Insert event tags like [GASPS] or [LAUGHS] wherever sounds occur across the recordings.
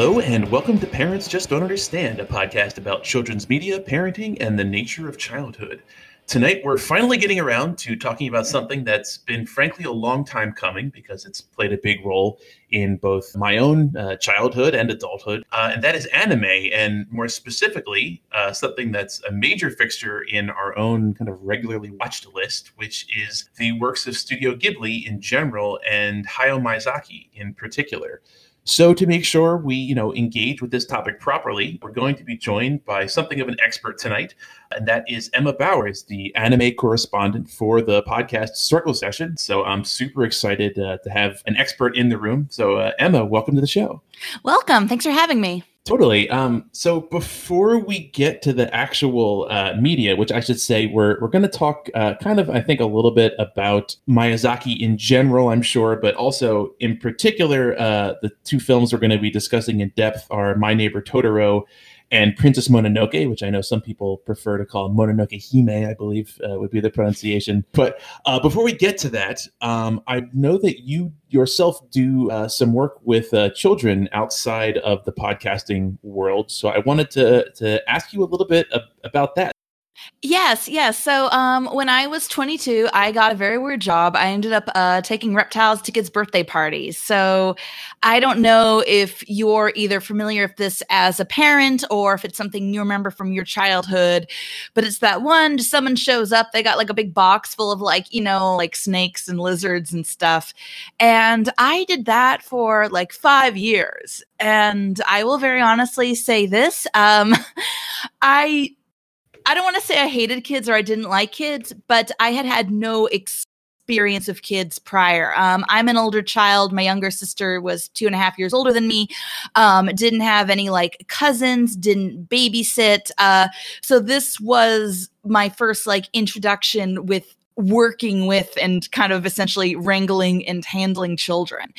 Hello, and welcome to Parents Just Don't Understand, a podcast about children's media, parenting, and the nature of childhood. Tonight, we're finally getting around to talking about something that's been, frankly, a long time coming because it's played a big role in both my own uh, childhood and adulthood, uh, and that is anime, and more specifically, uh, something that's a major fixture in our own kind of regularly watched list, which is the works of Studio Ghibli in general and Hayao Miyazaki in particular. So to make sure we, you know, engage with this topic properly, we're going to be joined by something of an expert tonight, and that is Emma Bowers, the anime correspondent for the podcast Circle Session. So I'm super excited uh, to have an expert in the room. So uh, Emma, welcome to the show. Welcome. Thanks for having me. Totally. Um, so before we get to the actual uh, media, which I should say, we're we're going to talk uh, kind of, I think, a little bit about Miyazaki in general, I'm sure, but also in particular, uh, the two films we're going to be discussing in depth are My Neighbor Totoro and Princess Mononoke, which I know some people prefer to call Mononoke Hime, I believe uh, would be the pronunciation. But uh, before we get to that, um, I know that you yourself do uh, some work with uh, children outside of the podcasting world. So I wanted to, to ask you a little bit about that. Yes, yes. So um, when I was 22, I got a very weird job. I ended up uh, taking reptiles to kids' birthday parties. So I don't know if you're either familiar with this as a parent or if it's something you remember from your childhood, but it's that one someone shows up, they got like a big box full of like, you know, like snakes and lizards and stuff. And I did that for like five years. And I will very honestly say this um, [LAUGHS] I I don't want to say I hated kids or I didn't like kids, but I had had no experience of kids prior. Um, I'm an older child. My younger sister was two and a half years older than me. Um, didn't have any like cousins. Didn't babysit. Uh, so this was my first like introduction with working with and kind of essentially wrangling and handling children.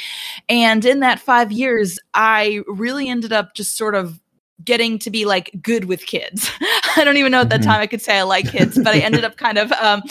And in that five years, I really ended up just sort of getting to be like good with kids. [LAUGHS] I don't even know at that mm-hmm. time I could say I like kids, but I [LAUGHS] ended up kind of um,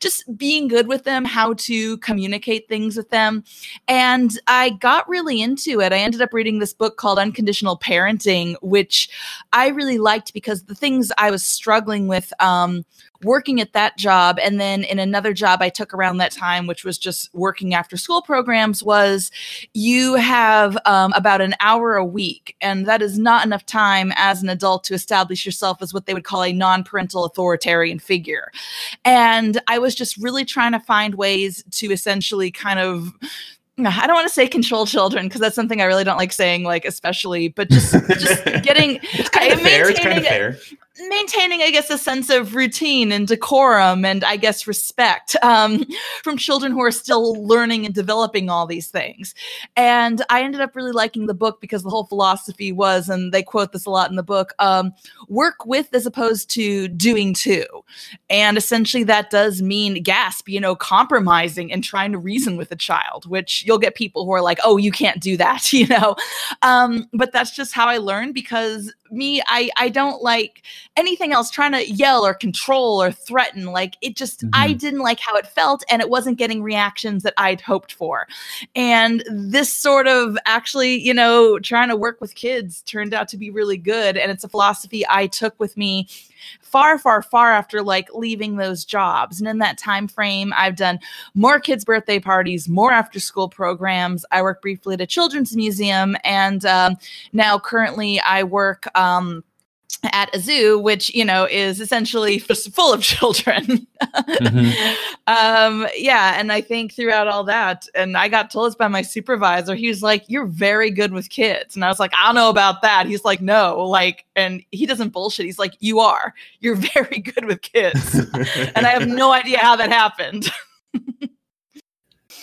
just being good with them, how to communicate things with them. And I got really into it. I ended up reading this book called Unconditional Parenting, which I really liked because the things I was struggling with um, working at that job and then in another job I took around that time, which was just working after school programs, was you have um, about an hour a week, and that is not enough time as an adult to establish yourself as what they would call a non parental authoritarian figure. And I was just really trying to find ways to essentially kind of I don't want to say control children because that's something I really don't like saying, like especially, but just just [LAUGHS] getting it's kind of fair. It's kind of fair maintaining, I guess, a sense of routine and decorum and I guess respect um, [LAUGHS] from children who are still learning and developing all these things. And I ended up really liking the book because the whole philosophy was, and they quote this a lot in the book, um, work with as opposed to doing to. And essentially that does mean gasp, you know, compromising and trying to reason with a child, which you'll get people who are like, oh, you can't do that, [LAUGHS] you know. Um, but that's just how I learned because me i i don't like anything else trying to yell or control or threaten like it just mm-hmm. i didn't like how it felt and it wasn't getting reactions that i'd hoped for. And this sort of actually you know trying to work with kids turned out to be really good and it's a philosophy i took with me far far far after like leaving those jobs. And in that time frame i've done more kids birthday parties more after school programs. I worked briefly at a children's museum and um, now currently i work um, at a zoo, which you know is essentially just [LAUGHS] full of children. mm-hmm. [LAUGHS] um, yeah, and I think throughout all that, and I got told this by my supervisor. He was like, "You're very good with kids," and I was like, "I don't know about that." He's like, "No, like," and he doesn't bullshit. He's like, "You are. You're [LAUGHS] very good with kids," and I have no idea how that happened.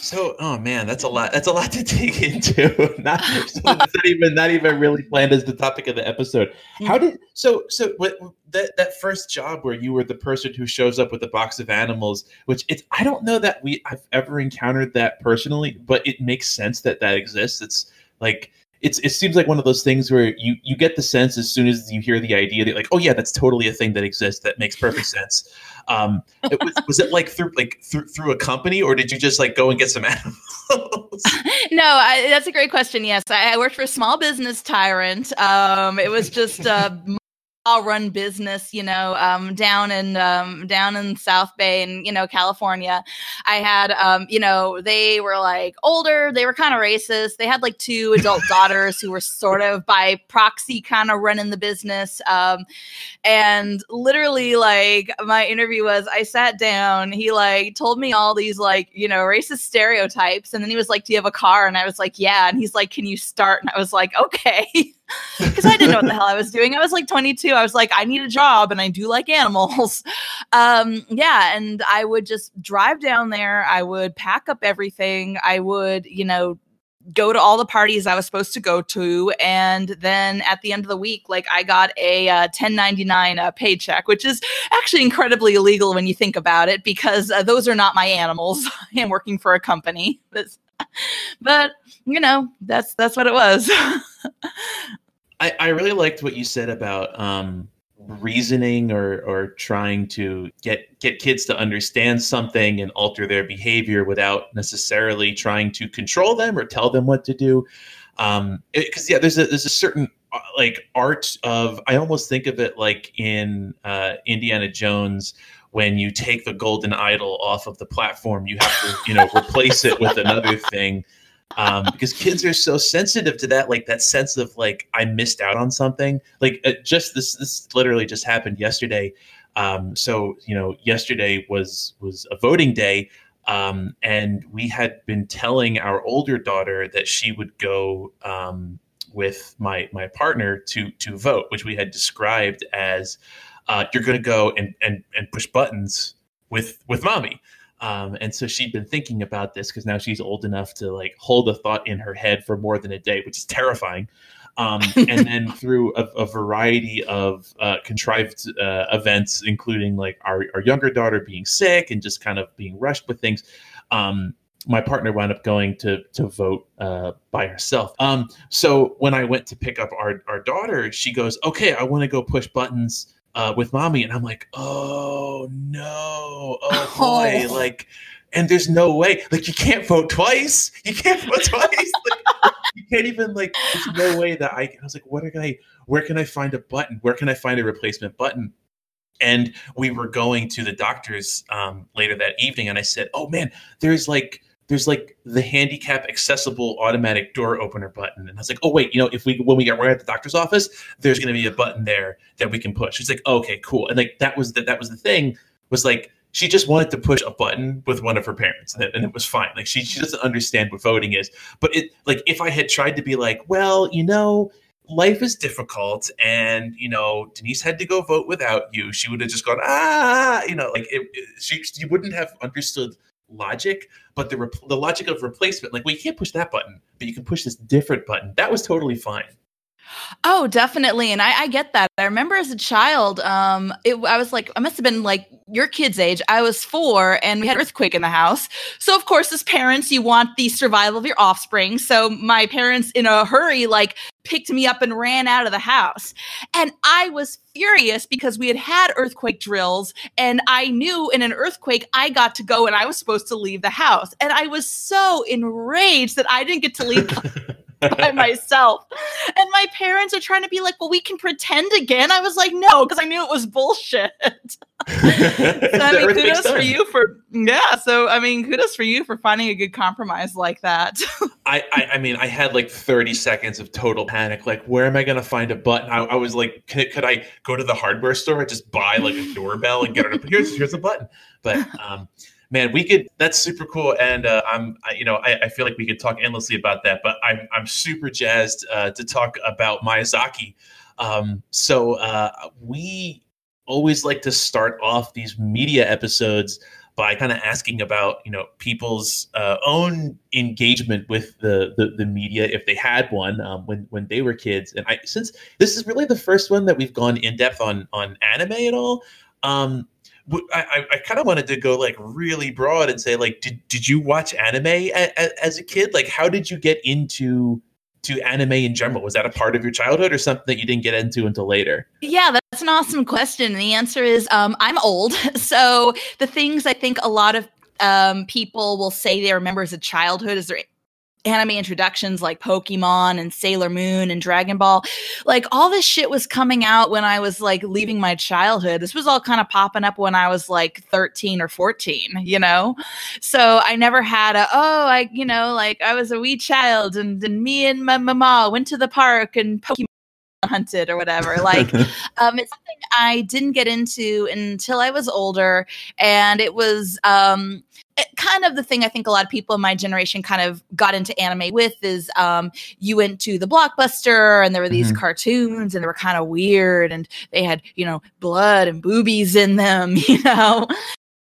So, oh man, that's a lot. That's a lot to take into. [LAUGHS] not, so not even not even really planned as the topic of the episode. Hmm. How did so so what, that that first job where you were the person who shows up with a box of animals? Which it's I don't know that we I've ever encountered that personally, but it makes sense that that exists. It's like it's it seems like one of those things where you you get the sense as soon as you hear the idea that like oh yeah that's totally a thing that exists that makes perfect sense. Um, it was, was it like through like through through a company or did you just like go and get some animals? [LAUGHS] no, I, that's a great question. Yes, I, I, worked for a small business tyrant. Um, it was just uh, I'll run business, you know, um, down in um, down in South Bay and you know California. I had, um, you know, they were like older. They were kind of racist. They had like two adult [LAUGHS] daughters who were sort of by proxy kind of running the business. Um, and literally, like my interview was, I sat down. He like told me all these like you know racist stereotypes, and then he was like, "Do you have a car?" And I was like, "Yeah." And he's like, "Can you start?" And I was like, "Okay." [LAUGHS] because I didn't know what the hell I was doing. I was like 22. I was like, I need a job and I do like animals. [LAUGHS] Um, yeah. And I would just drive down there. I would pack up everything. I would, you know, go to all the parties I was supposed to go to. And then at the end of the week, like I got a uh, 1099 uh, paycheck, which is actually incredibly illegal when you think about it, because uh, those are not my animals. [LAUGHS] I am working for a company. But, but you know, that's that's what it was. [LAUGHS] I, I really liked what you said about um, reasoning or or trying to get get kids to understand something and alter their behavior without necessarily trying to control them or tell them what to do. Because um, yeah, there's a there's a certain uh, like art of I almost think of it like in uh, Indiana Jones when you take the golden idol off of the platform, you have to you know replace it with another thing um, because kids are so sensitive to that, like that sense of like I missed out on something. Like uh, just this, this literally just happened yesterday. Um, so you know, yesterday was was a voting day, um, and we had been telling our older daughter that she would go um, with my my partner to to vote, which we had described as uh, you're going to go and, and and push buttons with with mommy. Um, and so she'd been thinking about this because now she's old enough to like hold a thought in her head for more than a day, which is terrifying. Um, and then [LAUGHS] through a, a variety of uh, contrived uh, events, including like our, our younger daughter being sick and just kind of being rushed with things, um, my partner wound up going to to vote uh, by herself. Um, so when I went to pick up our our daughter, she goes, "Okay, I want to go push buttons." Uh, with mommy, and I'm like, oh no, oh [LAUGHS] boy, oh. like, and there's no way, like, you can't vote twice, you can't vote [LAUGHS] twice, like, you can't even like, there's no way that I, I was like, what can I, where can I find a button, where can I find a replacement button? And we were going to the doctor's um, later that evening, and I said, oh man, there's like there's like the handicap accessible automatic door opener button. And I was like, oh wait, you know, if we when we get we're at the doctor's office, there's gonna be a button there that we can push. She's like, okay, cool. And like that was the that was the thing, was like she just wanted to push a button with one of her parents and it, and it was fine. Like she she doesn't understand what voting is. But it like if I had tried to be like, well, you know, life is difficult and you know denise had to go vote without you she would have just gone ah you know like it, it, she, she wouldn't have understood logic, but the rep- the logic of replacement, like, well, you can't push that button, but you can push this different button. That was totally fine. Oh, definitely, and I, I get that. I remember as a child, um, it, I was like, I must have been like your kid's age. I was four, and we had earthquake in the house. So, of course, as parents, you want the survival of your offspring. So, my parents, in a hurry, like picked me up and ran out of the house. And I was furious because we had had earthquake drills and I knew in an earthquake I got to go and I was supposed to leave the house. And I was so enraged that I didn't get to leave [LAUGHS] [LAUGHS] by myself. And my parents are trying to be like, well, we can pretend again. I was like, no, because I knew it was bullshit. [LAUGHS] so, I mean, kudos for you for, yeah. So, I mean, kudos for you for finding a good compromise like that. [LAUGHS] I, I, I, mean, I had like 30 seconds of total panic. Like, where am I going to find a button? I, I was like, could, could, I go to the hardware store and just buy like a doorbell and get it up? Here's, here's a button. But, um, man, we could. That's super cool, and uh, I'm, I, you know, I, I, feel like we could talk endlessly about that. But I'm, I'm super jazzed uh, to talk about Miyazaki. Um, so uh, we always like to start off these media episodes by kind of asking about you know people's uh, own engagement with the, the, the media if they had one um, when when they were kids and I since this is really the first one that we've gone in depth on on anime at all um, I, I kind of wanted to go like really broad and say like did, did you watch anime a, a, as a kid like how did you get into to anime in general? Was that a part of your childhood or something that you didn't get into until later? Yeah, that's an awesome question. The answer is um, I'm old. [LAUGHS] So the things I think a lot of um, people will say they remember as a childhood is their anime introductions like Pokemon and Sailor Moon and Dragon Ball. Like all this shit was coming out when I was like leaving my childhood. This was all kind of popping up when I was like 13 or 14, you know? So I never had a, oh, I, you know, like I was a wee child and, and me and my mama went to the park and Pokemon hunted or whatever. [LAUGHS] Like, um, it's something I didn't get into until I was older, and it was um, kind of the thing I think a lot of people in my generation kind of got into anime with is um, you went to the blockbuster and there were these mm-hmm. cartoons and they were kind of weird and they had you know blood and boobies in them, [LAUGHS] you know.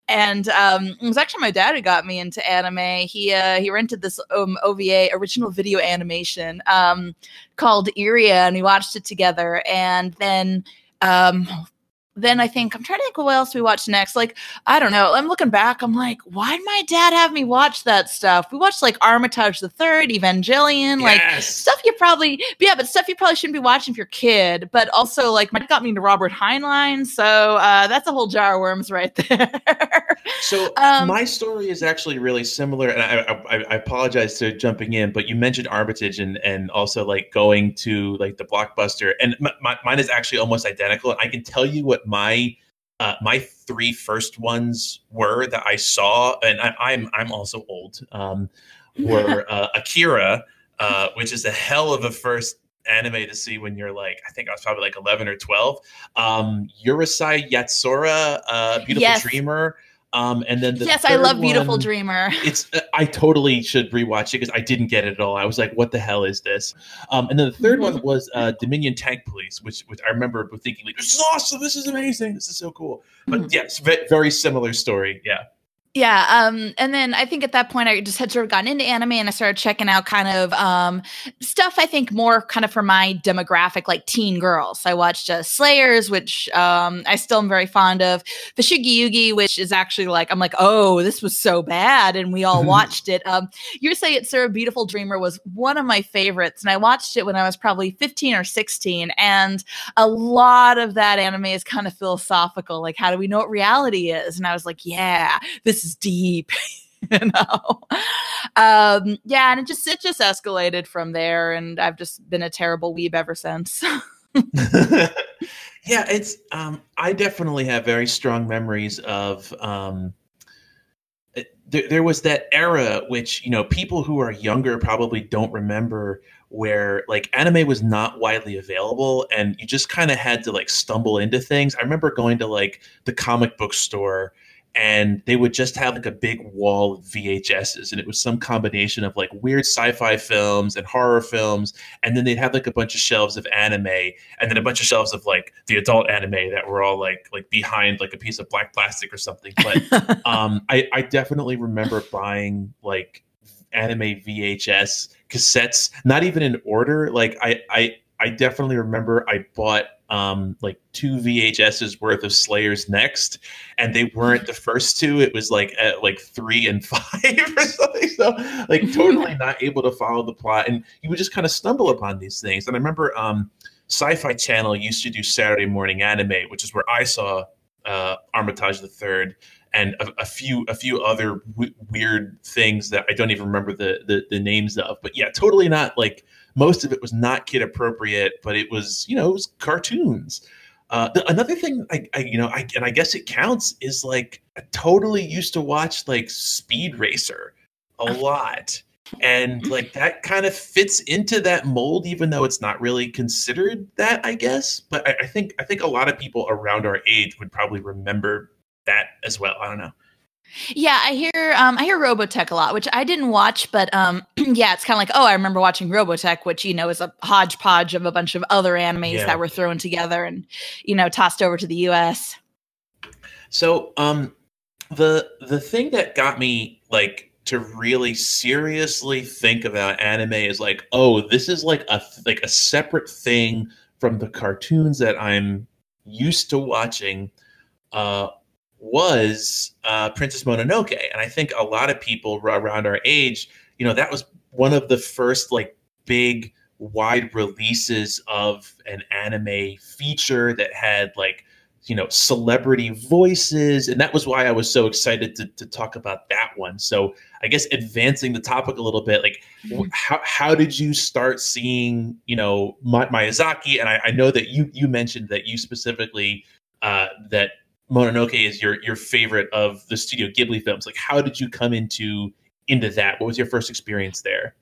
And um, it was actually my dad who got me into anime. He uh, he rented this um, OVA original video animation um, called Iria, and we watched it together. And then um, then I think I'm trying to think what else we watched next. Like, I don't know. I'm looking back. I'm like, why did my dad have me watch that stuff? We watched like Armitage the Third, Evangelion, yes. like stuff you probably, yeah, but stuff you probably shouldn't be watching if you're a kid. But also, like, my got me into Robert Heinlein. So uh, that's a whole jar of worms right [LAUGHS] there. so um, my story is actually really similar. And I, I, I apologize to jumping in, but you mentioned Armitage and, and also like going to like the blockbuster. And m- my, mine is actually almost identical. And I can tell you what my uh, my three first ones were that I saw, and I, am I'm, I'm also old. Um, were [LAUGHS] uh, Akira, uh, which is a hell of a first anime to see when you're like I think I was probably like 11 or 12. Um, Urusei Yatsura, uh, Beautiful yes. Dreamer. Um, and then the yes, I love Beautiful one, Dreamer. [LAUGHS] It's uh, I totally should rewatch it because I didn't get it at all. I was like, what the hell is this? Um, and then the 3rd one was uh, Dominion Tank Police, which, which I remember thinking like, this is awesome, this is amazing, this is so cool. But mm-hmm. yes, very similar story. Yeah. Yeah. Um, and then I think at that point I just had sort of gotten into anime and I started checking out kind of um, stuff I think more kind of for my demographic, like teen girls. I watched uh, Slayers, which um, I still am very fond of. Fushigi Yugi, which is actually like, I'm like, oh, this was so bad. And we all [LAUGHS] watched it. Um, it's Yatsura Beautiful Dreamer was one of my favorites. And I watched it when I was probably 15 or 16. And a lot of that anime is kind of philosophical. Like, how do we know what reality is? And I was like, yeah, this is deep [LAUGHS] you know? Um yeah and it just it just escalated from there and i've just been a terrible weeb ever since. [LAUGHS] Yeah it's um i definitely have very strong memories of um there, there was that era which you know people who are younger probably don't remember where like anime was not widely available and you just kind of had to like stumble into things. I remember going to like the comic book store and they would just have like a big wall of VHSs, and it was some combination of like weird sci-fi films and horror films, and then they'd have like a bunch of shelves of anime, and then a bunch of shelves of like the adult anime that were all like like behind like a piece of black plastic or something. But [LAUGHS] um, I, I definitely remember buying like anime VHS cassettes, not even in order. Like I I I definitely remember I bought um, like two VHSs worth of Slayers next, and they weren't the first two. It was like at like three and [LAUGHS] five or something. So like [LAUGHS] totally not able to follow the plot, and you would just kind of stumble upon these things. And I remember um, Sci-Fi Channel used to do Saturday morning anime, which is where I saw uh, Armitage the Third and a, a, few a few other w- weird things that I don't even remember the, the the names of. But yeah, totally not like most of it was not kid appropriate, but it was you know it was cartoons. Uh, the, another thing, I, I, you know, I and I guess it counts is like I totally used to watch like Speed Racer a lot, and like that kind of fits into that mold, even though it's not really considered that, I guess. But I, I think I think a lot of people around our age would probably remember that as well. I don't know. Yeah, I hear um, I hear Robotech a lot, which I didn't watch, but um, [CLEARS THROAT] yeah, it's kind of like oh, I remember watching Robotech, which you know is a hodgepodge of a bunch of other animes yeah. that were thrown together and you know tossed over to the U.S. So um, the the thing that got me like to really seriously think about anime is like oh, this is like a like a separate thing from the cartoons that I'm used to watching. Uh, was uh, Princess Mononoke, and I think a lot of people around our age, you know, that was one of the first like big wide releases of an anime feature that had like you know celebrity voices. And that was why i was so excited to, to talk about that one. So i guess advancing the topic a little bit like mm-hmm. how, how did you start seeing you know miyazaki? And I, I, know that you you mentioned that you specifically uh, that mononoke is your your favorite of the studio ghibli films. Like how did you come into into that? What was your first experience there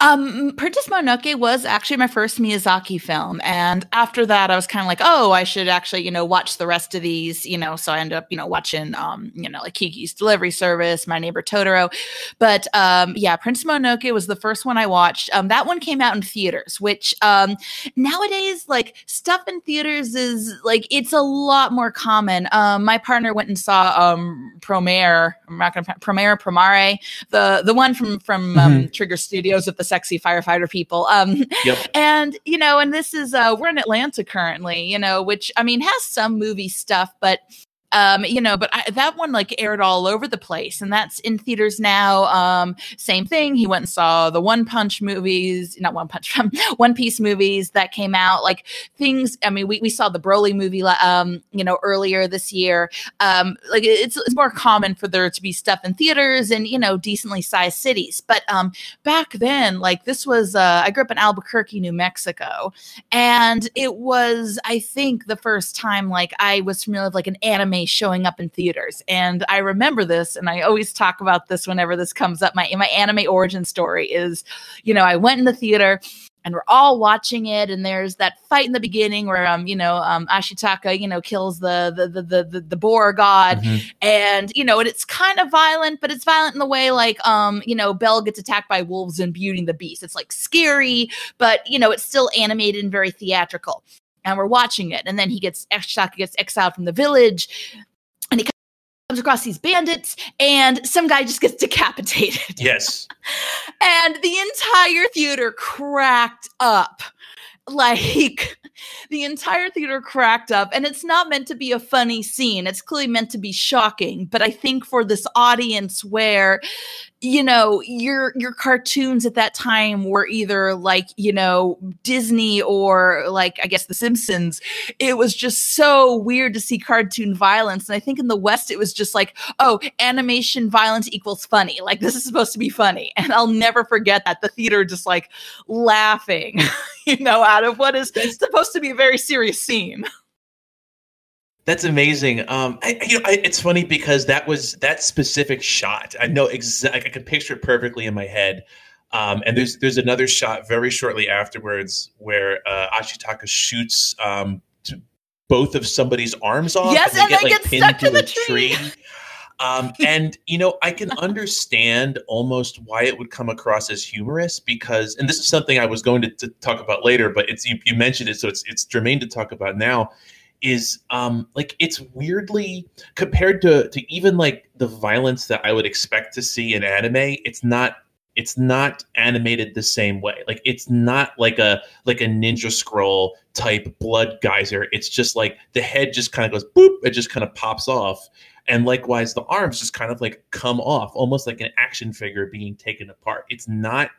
um, Princess Mononoke was actually my first Miyazaki film, and after that, I was kind of like, oh, I should actually, you know, watch the rest of these, you know. So I ended up, you know, watching, um, you know, like Kiki's Delivery Service, My Neighbor Totoro, but um, yeah, Princess Mononoke was the first one I watched. Um, that one came out in theaters, which um, nowadays, like stuff in theaters is like it's a lot more common. Um, my partner went and saw um Promare, I'm not gonna Promare Promare, the the one from from um, mm-hmm. Trigger Studios with the sexy firefighter people. Um, yep. [LAUGHS] And, you know, and this is, uh, we're in Atlanta currently, you know, which I mean has some movie stuff, but um, you know, but I, that one like aired all over the place, and that's in theaters now. Um, same thing. He went and saw the One Punch movies, not One Punch, [LAUGHS] One Piece movies that came out. Like things. I mean, we, we saw the Broly movie, um, you know, earlier this year. Um, like it's it's more common for there to be stuff in theaters and you know decently sized cities. But um, back then, like this was, uh, I grew up in Albuquerque, New Mexico, and it was, I think, the first time like I was familiar with like an anime showing up in theaters. And I remember this, and I always talk about this whenever this comes up. My my anime origin story is, you know, I went in the theater and we're all watching it and there's that fight in the beginning where um you know um ashitaka you know kills the the the the, the, the boar god mm-hmm. and you know and it's kind of violent but it's violent in the way like um you know belle gets attacked by wolves in beauty and the beast it's like scary but you know it's still animated and very theatrical and we're watching it. And then he gets Ashitaka gets exiled from the village, and he comes across these bandits, and some guy just gets [LAUGHS] decapitated. Yes, [LAUGHS] and the entire theater cracked up like the entire theater cracked up and it's not meant to be a funny scene it's clearly meant to be shocking but i think for this audience where you know your your cartoons at that time were either like you know disney or like i guess the simpsons. It was just so weird to see cartoon violence and i think in the west it was just like oh animation violence equals funny. Like this is supposed to be funny. [LAUGHS] And i'll never forget that. The theater just like laughing [LAUGHS] you know out of what is supposed to be a very serious scene [LAUGHS] that's amazing. Um, I, you know, I, it's funny because that was that specific shot. I know exactly. I could picture it perfectly in my head. Um, and there's there's another shot very shortly afterwards where uh, Ashitaka shoots um, both of somebody's arms off. Yes, and they, and get, they like, get stuck to the tree. tree. [LAUGHS] Um, and you know, I can understand almost why it would come across as humorous because, and this is something I was going to, to talk about later, but it's you, you mentioned it, so it's it's germane to talk about now is um like it's weirdly compared to to even like the violence that I would expect to see in anime, it's not it's not animated the same way. Like it's not like a like a ninja scroll type blood geyser. It's just like the head just kind of goes boop, it just kind of pops off. And likewise the arms just kind of like come off, almost like an action figure being taken apart. It's not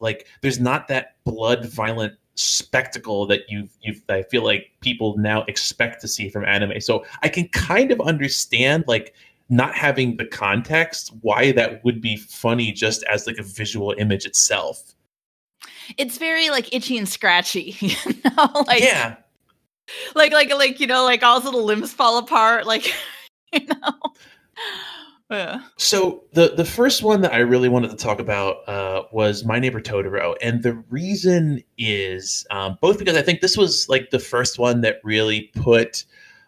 like there's not that blood violent spectacle that you you I feel like people now expect to see from anime. So I can kind of understand like not having the context why that would be funny just as like a visual image itself. It's very like itchy and scratchy, [LAUGHS] you know? like Yeah. Like like like you know like all his little limbs fall apart like [LAUGHS] you know. So the the first one that I really wanted to talk about uh, was My Neighbor Totoro, and the reason is um, both because I think this was like the first one that really put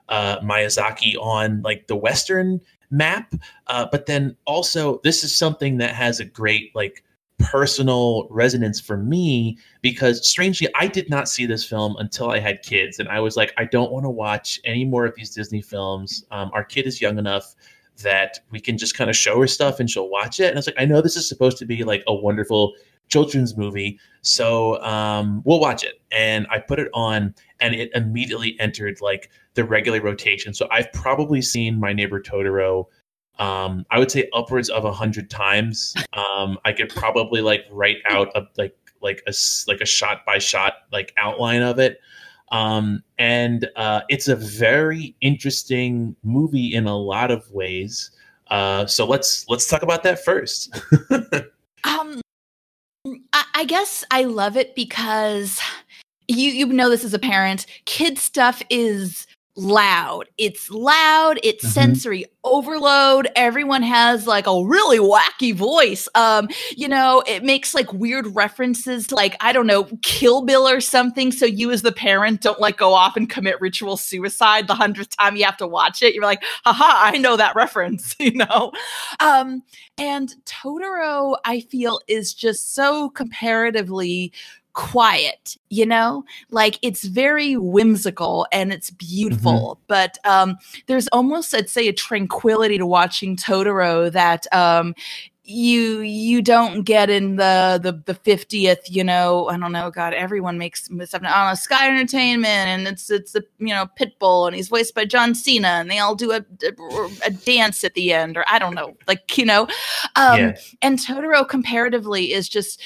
uh, Miyazaki on like the Western map, uh, but then also this is something that has a great like personal resonance for me because strangely I did not see this film until I had kids, and I was like, I don't want to watch any more of these Disney films. Um, our kid is young enough that we can just kind of show her stuff and she'll watch it. And I was like, I know this is supposed to be like a wonderful children's movie, so um, we'll watch it. And I put it on, and it immediately entered like the regular rotation. So I've probably seen My Neighbor Totoro. Um, I would say upwards of a hundred times. Um, I could probably like write out a, like like a like a shot by shot like outline of it. Um, and uh, it's a very interesting movie in a lot of ways. Uh, so let's let's talk about that first. [LAUGHS] um, I, I guess I love it because you you know this as a parent. Kid stuff is loud. It's loud, it's mm-hmm. sensory overload. Everyone has like a really wacky voice. Um, you know, it makes like weird references to like, I don't know, Kill Bill or something. So you as the parent don't like go off and commit ritual suicide the hundredth time you have to watch it. You're like, haha, I know that reference, [LAUGHS] you know? Um, and Totoro, I feel, is just so comparatively quiet you know like it's very whimsical and it's beautiful mm-hmm. but um there's almost i'd say a tranquility to watching totoro that um you you don't get in the the the 50th you know i don't know god everyone makes stuff i don't know sky entertainment and it's it's a you know pitbull and he's voiced by john cena and they all do a, a, a dance at the end or i don't know like you know um yeah. and totoro comparatively is just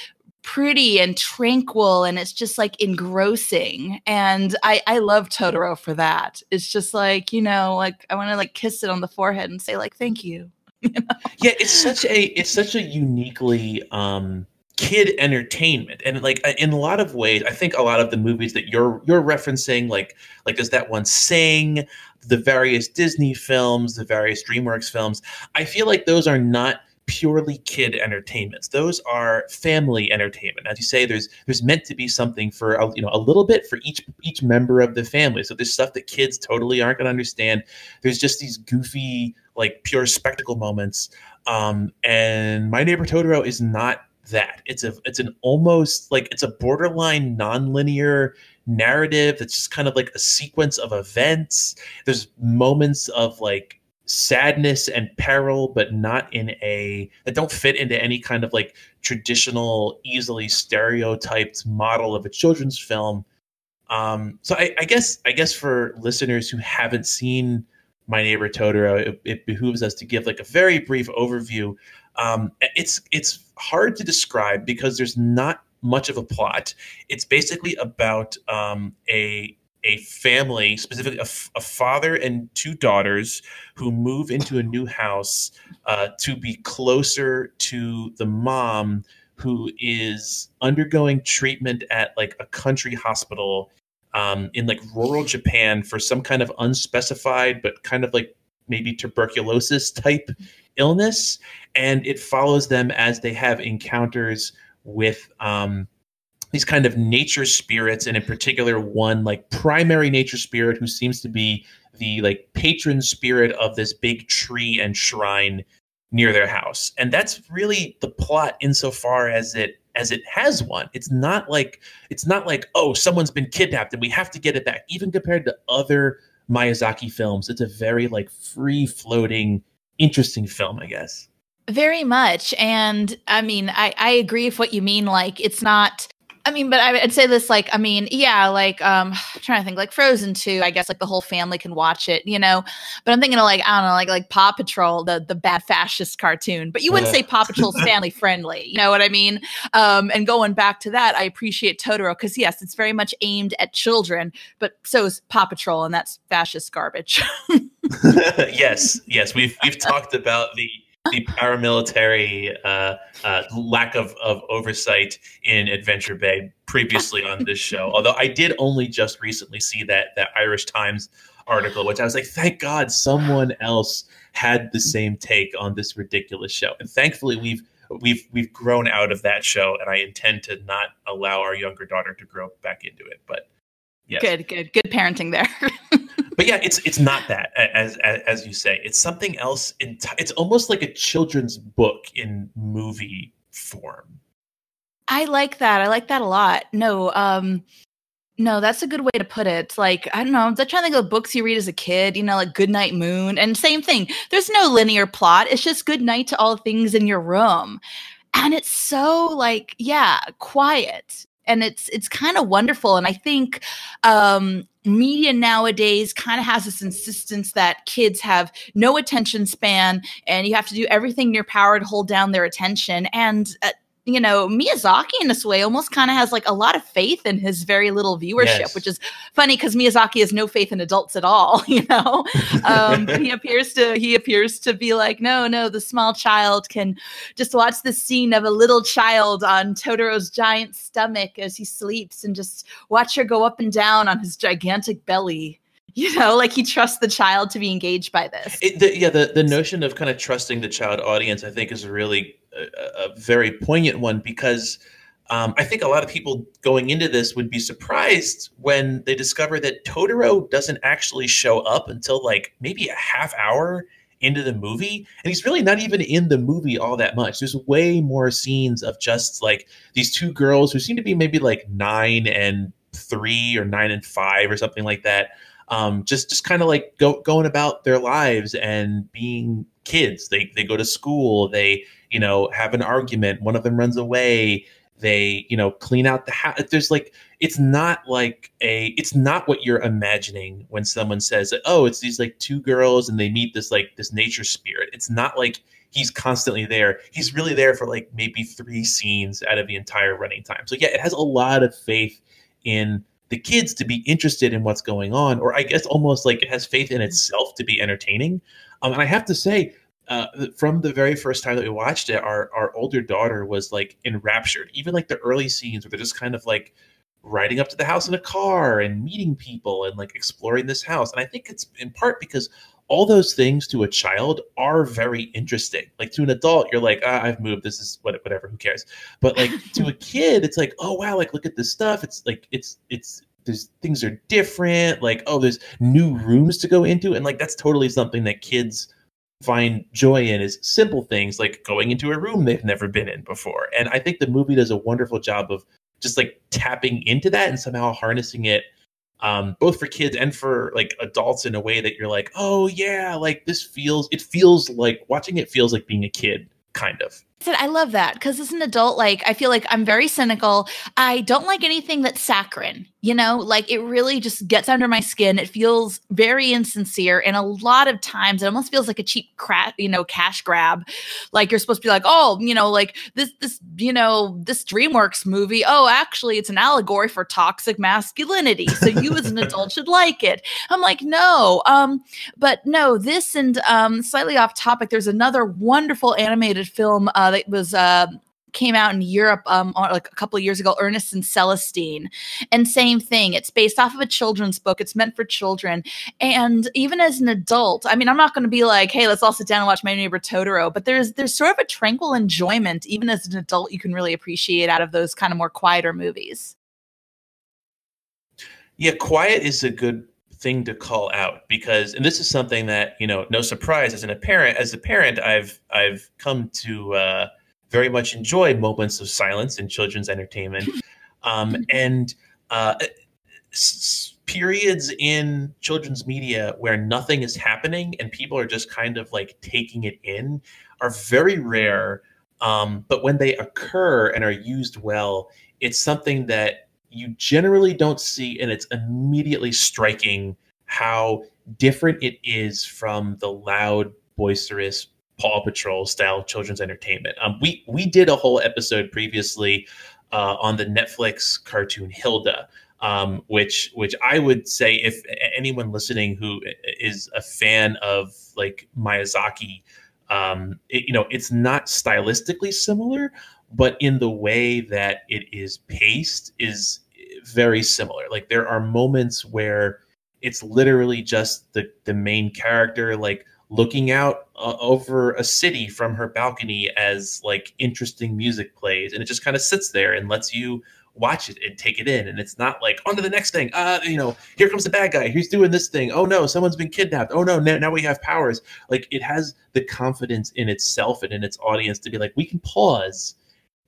pretty and tranquil and it's just like engrossing. And i i love totoro for that. It's just like you know like i want to like kiss it on the forehead and say like thank you, [LAUGHS] you know? yeah it's such a it's such a uniquely um kid entertainment. And like in a lot of ways i think a lot of the movies that you're you're referencing like like does that one sing the various disney films the various dreamworks films i feel like those are not purely kid entertainments. Those are family entertainment. As you say, there's there's meant to be something for a, you know a little bit for each each member of the family. So there's stuff that kids totally aren't going to understand. There's just these goofy like pure spectacle moments. Um, and My Neighbor Totoro is not that. It's a it's an almost like it's a borderline nonlinear narrative that's just kind of like a sequence of events. There's moments of like sadness and peril, but not in a that don't fit into any kind of like traditional, easily stereotyped model of a children's film. Um, so I, I guess I guess for listeners who haven't seen My Neighbor Totoro, it, it behooves us to give like a very brief overview. Um, it's it's hard to describe because there's not much of a plot. It's basically about um, a a family, specifically a, f- a father and two daughters, who move into a new house uh, to be closer to the mom who is undergoing treatment at like a country hospital um, in like rural Japan for some kind of unspecified but kind of like maybe tuberculosis type illness. And it follows them as they have encounters with um, these kind of nature spirits, and in particular, one like primary nature spirit who seems to be the like patron spirit of this big tree and shrine near their house. And that's really the plot insofar as it as it has one. It's not like it's not like, oh, someone's been kidnapped and we have to get it back. Even compared to other Miyazaki films, it's a very like free floating, interesting film, I guess. Very much. And I mean, I, I agree with what you mean. Like, it's not I mean, but I'd say this like, I mean, yeah, like, um, [SIGHS] I'm trying to think, like Frozen 2, I guess like the whole family can watch it, you know. But I'm thinking of like, I don't know, like like Paw Patrol, the the bad fascist cartoon. But you wouldn't say Paw Patrol's [LAUGHS] family friendly, you know what I mean? Um, and going back to that, I appreciate Totoro because yes, it's very much aimed at children, but so is Paw Patrol, and that's fascist garbage. [LAUGHS] [LAUGHS] yes, yes, we've we've talked about the the paramilitary uh, uh, lack of, of oversight in Adventure Bay previously on this show. [LAUGHS] Although I did only just recently see that that Irish Times article, which I was like, thank God someone else had the same take on this ridiculous show. And thankfully, we've we've we've grown out of that show, and I intend to not allow our younger daughter to grow back into it. But yes. good, good, good parenting there. [LAUGHS] but yeah, it's it's not that as as, as you say. It's something else. In t- it's almost like a children's book in movie form. I like that. I like that a lot. No, um, no, that's a good way to put it. like I don't know. I'm trying to think of books you read as a kid. You know, like Goodnight Moon, and same thing. There's no linear plot. It's just good night to all things in your room, and it's so like yeah, quiet and it's it's kind of wonderful and i think um, media nowadays kind of has this insistence that kids have no attention span and you have to do everything in your power to hold down their attention and uh, you know, Miyazaki in this way almost kind of has like a lot of faith in his very little viewership, yes. which is funny because Miyazaki has no faith in adults at all. [LAUGHS] You know, um, [LAUGHS] he appears to he appears to be like, no, no, the small child can just watch the scene of a little child on Totoro's giant stomach as he sleeps and just watch her go up and down on his gigantic belly you know like he trusts the child to be engaged by this it, the, yeah the, the notion of kind of trusting the child audience i think is a really a, very poignant one because um, I think a lot of people going into this would be surprised when they discover that Totoro doesn't actually show up until like maybe a half hour into the movie. And he's really not even in the movie all that much. There's way more scenes of just like these two girls who seem to be maybe like nine and three or nine and five or something like that. Um, just just kind of like go, going about their lives and being kids. They they go to school. They you know have an argument. One of them runs away. They you know clean out the house. There's like it's not like a it's not what you're imagining when someone says oh it's these like two girls and they meet this like this nature spirit. It's not like he's constantly there. He's really there for like maybe three scenes out of the entire running time. So yeah, it has a lot of faith in the kids to be interested in what's going on, or I guess almost like it has faith in itself to be entertaining. Um, and I have to say, uh, from the very first time that we watched it, our our older daughter was like enraptured. Even like the early scenes where they're just kind of like riding up to the house in a car and meeting people and like exploring this house. And I think it's in part because all those things to a child are very interesting. Like to an adult, you're like, ah, I've moved. This is what, whatever. Who cares? But like to a [LAUGHS] kid, it's like, oh wow, like look at this stuff. It's like it's it's there's things are different. Like oh, there's new rooms to go into, and like that's totally something that kids find joy in is simple things like going into a room they've never been in before. And I think the movie does a wonderful job of just like tapping into that and somehow harnessing it um, both for kids and for like adults in a way that you're like, oh yeah, like this feels. It feels like watching it feels like being a kid, kind of. I love that because as an adult, like I feel like I'm very cynical. I don't like anything that's saccharine, you know, like it really just gets under my skin. It feels very insincere, and a lot of times it almost feels like a cheap crap, you know, cash grab. Like you're supposed to be like, oh, you know, like this, this, you know, this DreamWorks movie. Oh, actually, it's an allegory for toxic masculinity, so you as an adult should like it. I'm like, no, um, but no, this and um, slightly off topic. There's another wonderful animated film. Uh, that was uh, came out in Europe um, like a couple of years ago, Ernest and Celestine. And same thing, it's based off of a children's book. It's meant for children. And even as an adult, I mean, I'm not going to be like, hey, let's all sit down and watch My Neighbor Totoro, but there's there's sort of a tranquil enjoyment, even as an adult, you can really appreciate out of those kind of more quieter movies. Yeah, quiet is a good thing to call out because and this is something that you know no surprise as an parent as a parent i've i've come to uh, very much enjoy moments of silence in children's entertainment. [LAUGHS] Um, and uh, s- periods in children's media where nothing is happening and people are just kind of like taking it in are very rare. Um, but when they occur and are used well it's something that you generally don't see, and it's immediately striking how different it is from the loud, boisterous Paw Patrol style children's entertainment. Um, we we did a whole episode previously uh, on the Netflix cartoon Hilda, um, which which I would say if anyone listening who is a fan of like Miyazaki, um, it, you know, it's not stylistically similar, but in the way that it is paced is very similar. Like there are moments where it's literally just the the main character like looking out uh, over a city from her balcony as like interesting music plays and it just kind of sits there and lets you watch it and take it in and it's not like on to the next thing. Uh you know here comes the bad guy. He's doing this thing. Oh no someone's been kidnapped. Oh no now, now we have powers. Like it has the confidence in itself and in its audience to be like we can pause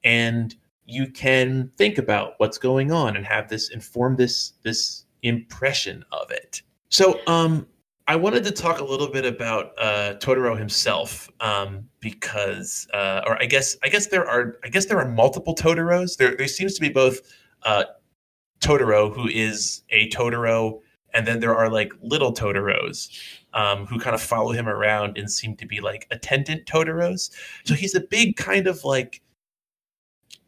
and you can think about what's going on and have this inform this this impression of it. So um I wanted to talk a little bit about uh, Totoro himself um, because, uh, or I guess, I guess there are, I guess there are multiple Totoros. There, there seems to be both uh, Totoro, who is a Totoro, and then there are like little Totoros um, who kind of follow him around and seem to be like attendant Totoros. So he's a big kind of like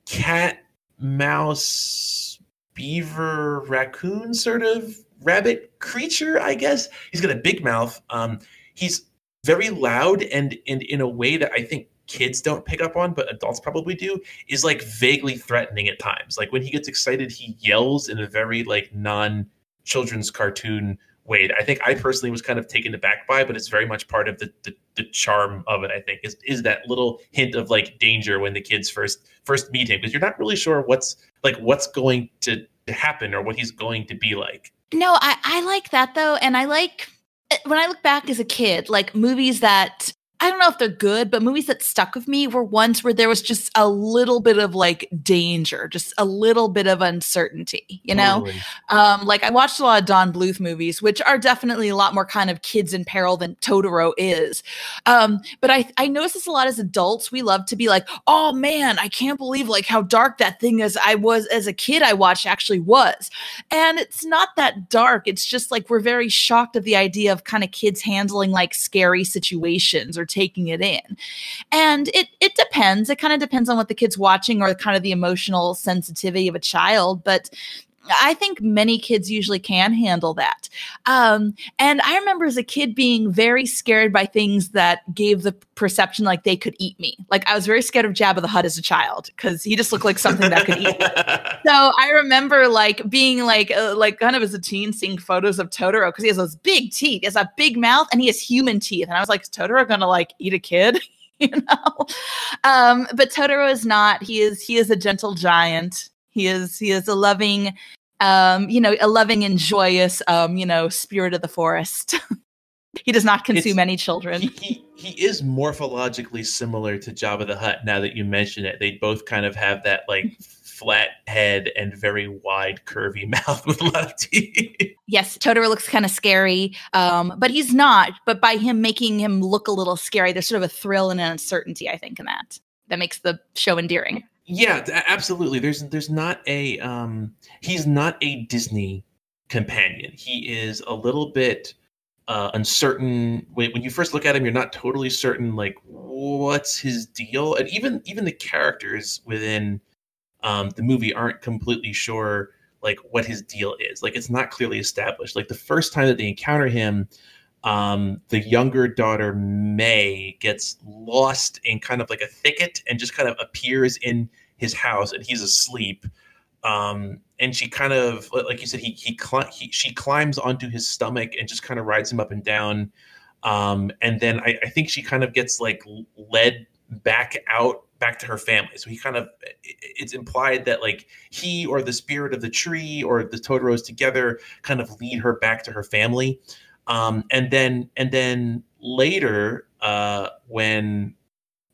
cat, mouse, beaver, raccoon sort of rabbit creature, I guess. He's got a big mouth. Um, he's very loud and, and in a way that I think kids don't pick up on, but adults probably do, is like vaguely threatening at times. Like when he gets excited, he yells in a very like non children's cartoon way. I think I personally was kind of taken aback by, but it's very much part of the, the, the charm of it. I think is is that little hint of like danger when the kids first first meet him because you're not really sure what's like what's going to happen or what he's going to be like. No, I I like that though, and I like eh, when I look back as a kid, like movies that I don't know if they're good, but movies that stuck with me were ones where there was just a little bit of like danger, just a little bit of uncertainty, you know? Totally. Um, like I watched a lot of Don Bluth movies, which are definitely a lot more kind of kids in peril than Totoro is. Um, but I, I notice this a lot as adults. We love to be like, oh man, I can't believe like how dark that thing as I was as a kid I watched actually was. And it's not that dark. It's just like we're very shocked at the idea of kind of kids handling like scary situations or taking it in. And it it depends. It kind of depends on what the kid's watching or kind of the emotional sensitivity of a child, but I think many kids usually can handle that. Um, and I remember as a kid being very scared by things that gave the perception like they could eat me. Like I was very scared of Jabba the Hutt as a child because he just looked like something that could eat me. [LAUGHS] So I remember like being like uh, like kind of as a teen seeing photos of Totoro because he has those big teeth, he has a big mouth, and he has human teeth. And I was like, is Totoro gonna like eat a kid? [LAUGHS] you know um but totoro is not he is he is a gentle giant he is he is a loving um, you know, a loving and joyous, um, you know, spirit of the forest. [LAUGHS] he does not consume it's, any children. He, he, he is morphologically similar to Jabba the Hutt. Now that you mention it, they both kind of have that like flat head and very wide, curvy [LAUGHS] mouth with a lot of teeth. [LAUGHS] Yes, Totoro looks kind of scary, um, but he's not. But by him making him look a little scary, there's sort of a thrill and an uncertainty, I think, in that that makes the show endearing. Yeah, absolutely. There's there's not a um he's not a Disney companion. He is a little bit uh, uncertain. When, when you first look at him, you're not totally certain like what's his deal, and even even the characters within um, the movie aren't completely sure like what his deal is. Like it's not clearly established. Like the first time that they encounter him, um, the younger daughter Mei gets lost in kind of like a thicket and just kind of appears in his house, and he's asleep. Um, and she kind of, like you said, he he, he she climbs onto his stomach and just kind of rides him up and down. Um, and then I, I think she kind of gets like led back out back to her family. So he kind of it's implied that like he or the spirit of the tree or the Totoros together kind of lead her back to her family. Um, and then and then later, uh, when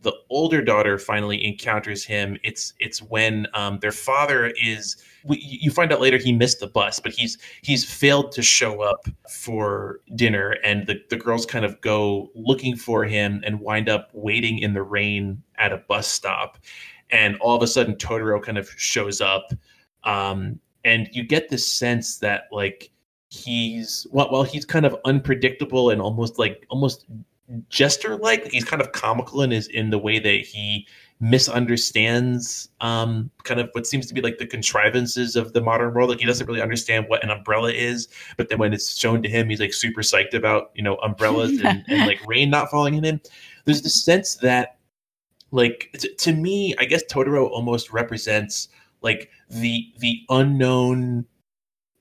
the older daughter finally encounters him, it's it's when um, their father is. You find out later he missed the bus, but he's he's failed to show up for dinner, and the, the girls kind of go looking for him and wind up waiting in the rain at a bus stop, and all of a sudden Totoro kind of shows up, um, and you get this sense that like he's well, well he's kind of unpredictable and almost like almost jester like he's kind of comical in his in the way that he misunderstands um kind of what seems to be like the contrivances of the modern world. Like he doesn't really understand what an umbrella is but then when it's shown to him he's like super psyched about you know umbrellas [LAUGHS] and, and like rain not falling in him. There's the sense that like to, to me i guess totoro almost represents like the the unknown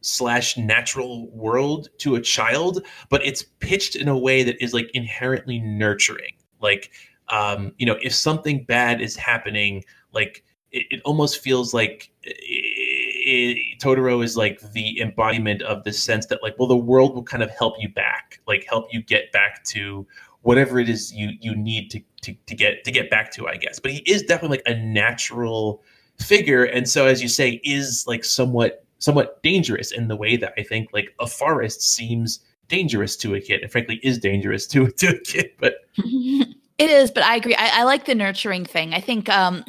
slash natural world to a child, but it's pitched in a way that is like inherently nurturing. Like, um, you know, if something bad is happening, like it, it almost feels like it, it, Totoro is like the embodiment of the sense that like, well, the world will kind of help you back, like help you get back to whatever it is you you need to to, to get to get back to, I guess. But he is definitely like a natural figure, and so as you say, is like somewhat somewhat dangerous in the way that I think like a forest seems dangerous to a kid, and frankly is dangerous to to a kid. But [LAUGHS] it is. But I agree. I, I like the nurturing thing. I think um,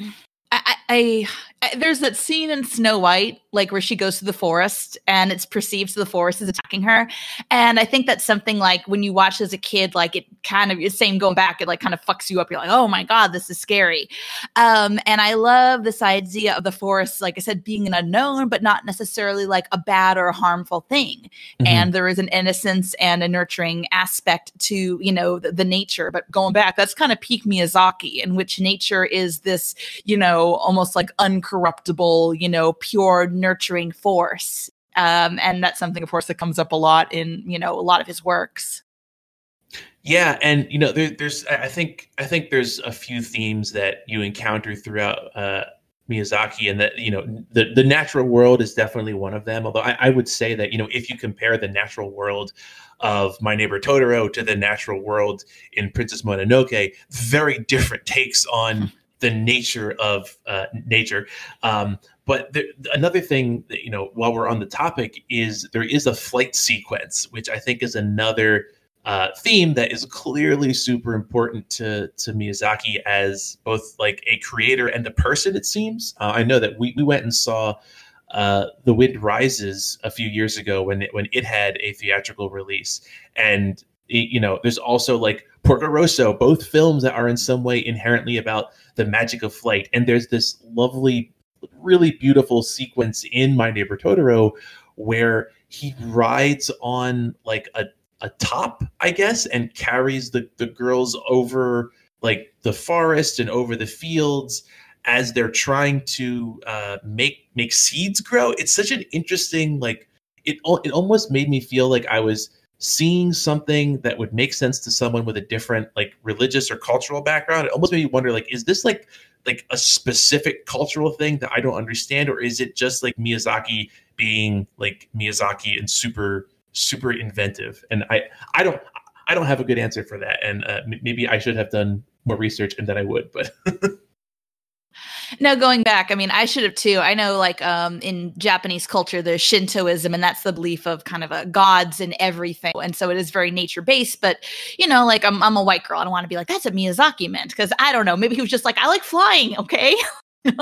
I, I there's that scene in Snow White, like where she goes to the forest and it's perceived the forest is attacking her. And I think that's something like when you watch as a kid, like it kind of, same going back, it like kind of fucks you up. You're like, oh my God, this is scary. Um, and I love this idea of the forest, like I said, being an unknown, but not necessarily like a bad or a harmful thing. Mm-hmm. And there is an innocence and a nurturing aspect to, you know, the, the nature. But going back, that's kind of peak Miyazaki, in which nature is this, you know, almost like uncorruptible, you know, pure nurturing force. Um, and that's something, of course, that comes up a lot in, you know, a lot of his works. Yeah, and you know, there, there's I think I think there's a few themes that you encounter throughout uh, Miyazaki, and that you know the the natural world is definitely one of them. Although I, I, would say that you know if you compare the natural world of My Neighbor Totoro to the natural world in Princess Mononoke, very different takes on the nature of uh, nature. Um, but there, another thing that you know, while we're on the topic, is there is a flight sequence, which I think is another uh, theme that is clearly super important to to Miyazaki as both like a creator and a person. It seems. Uh, I know that we we went and saw. Uh, the Wind Rises a few years ago when it, when it had a theatrical release, and you know, there's also like Porco Rosso, both films that are in some way inherently about the magic of flight. And there's this lovely, really beautiful sequence in My Neighbor Totoro where he rides on like a a top, I guess, and carries the, the girls over like the forest and over the fields as they're trying to uh, make make seeds grow. It's such an interesting like it. It almost made me feel like I was seeing something that would make sense to someone with a different like religious or cultural background. It almost made me wonder like, is this like like a specific cultural thing that I don't understand, or is it just like Miyazaki being like Miyazaki and super super inventive. And I I don't I don't have a good answer for that. And uh, maybe I should have done more research and that I would, but. [LAUGHS] no going back i mean i should have too. I know like um in japanese culture there's shintoism and that's the belief of kind of a gods and everything. And so it is very nature based but you know like i'm, I'm a white girl. I don't want to be like that's a miyazaki meant because i don't know. Maybe he was just like i like flying okay? [LAUGHS]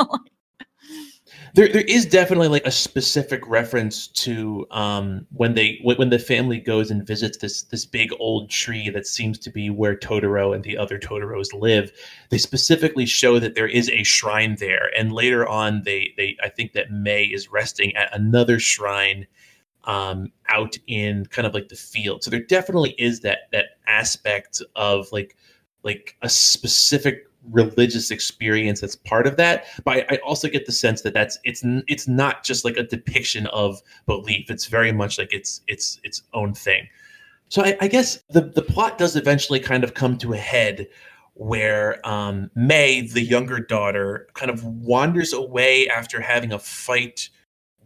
there there is definitely like a specific reference to um, when they when the family goes and visits this this big old tree that seems to be where Totoro and the other Totoros live. They specifically show that there is a shrine there, and later on, they they I think that Mei is resting at another shrine um, out in kind of like the field. So there definitely is that that aspect of like like a specific religious experience that's part of that but I, I, also get the sense that that's it's it's not just like a depiction of belief. It's very much like it's it's its own thing. So i, I guess the the plot does eventually kind of come to a head where um, Mei, the younger daughter, kind of wanders away after having a fight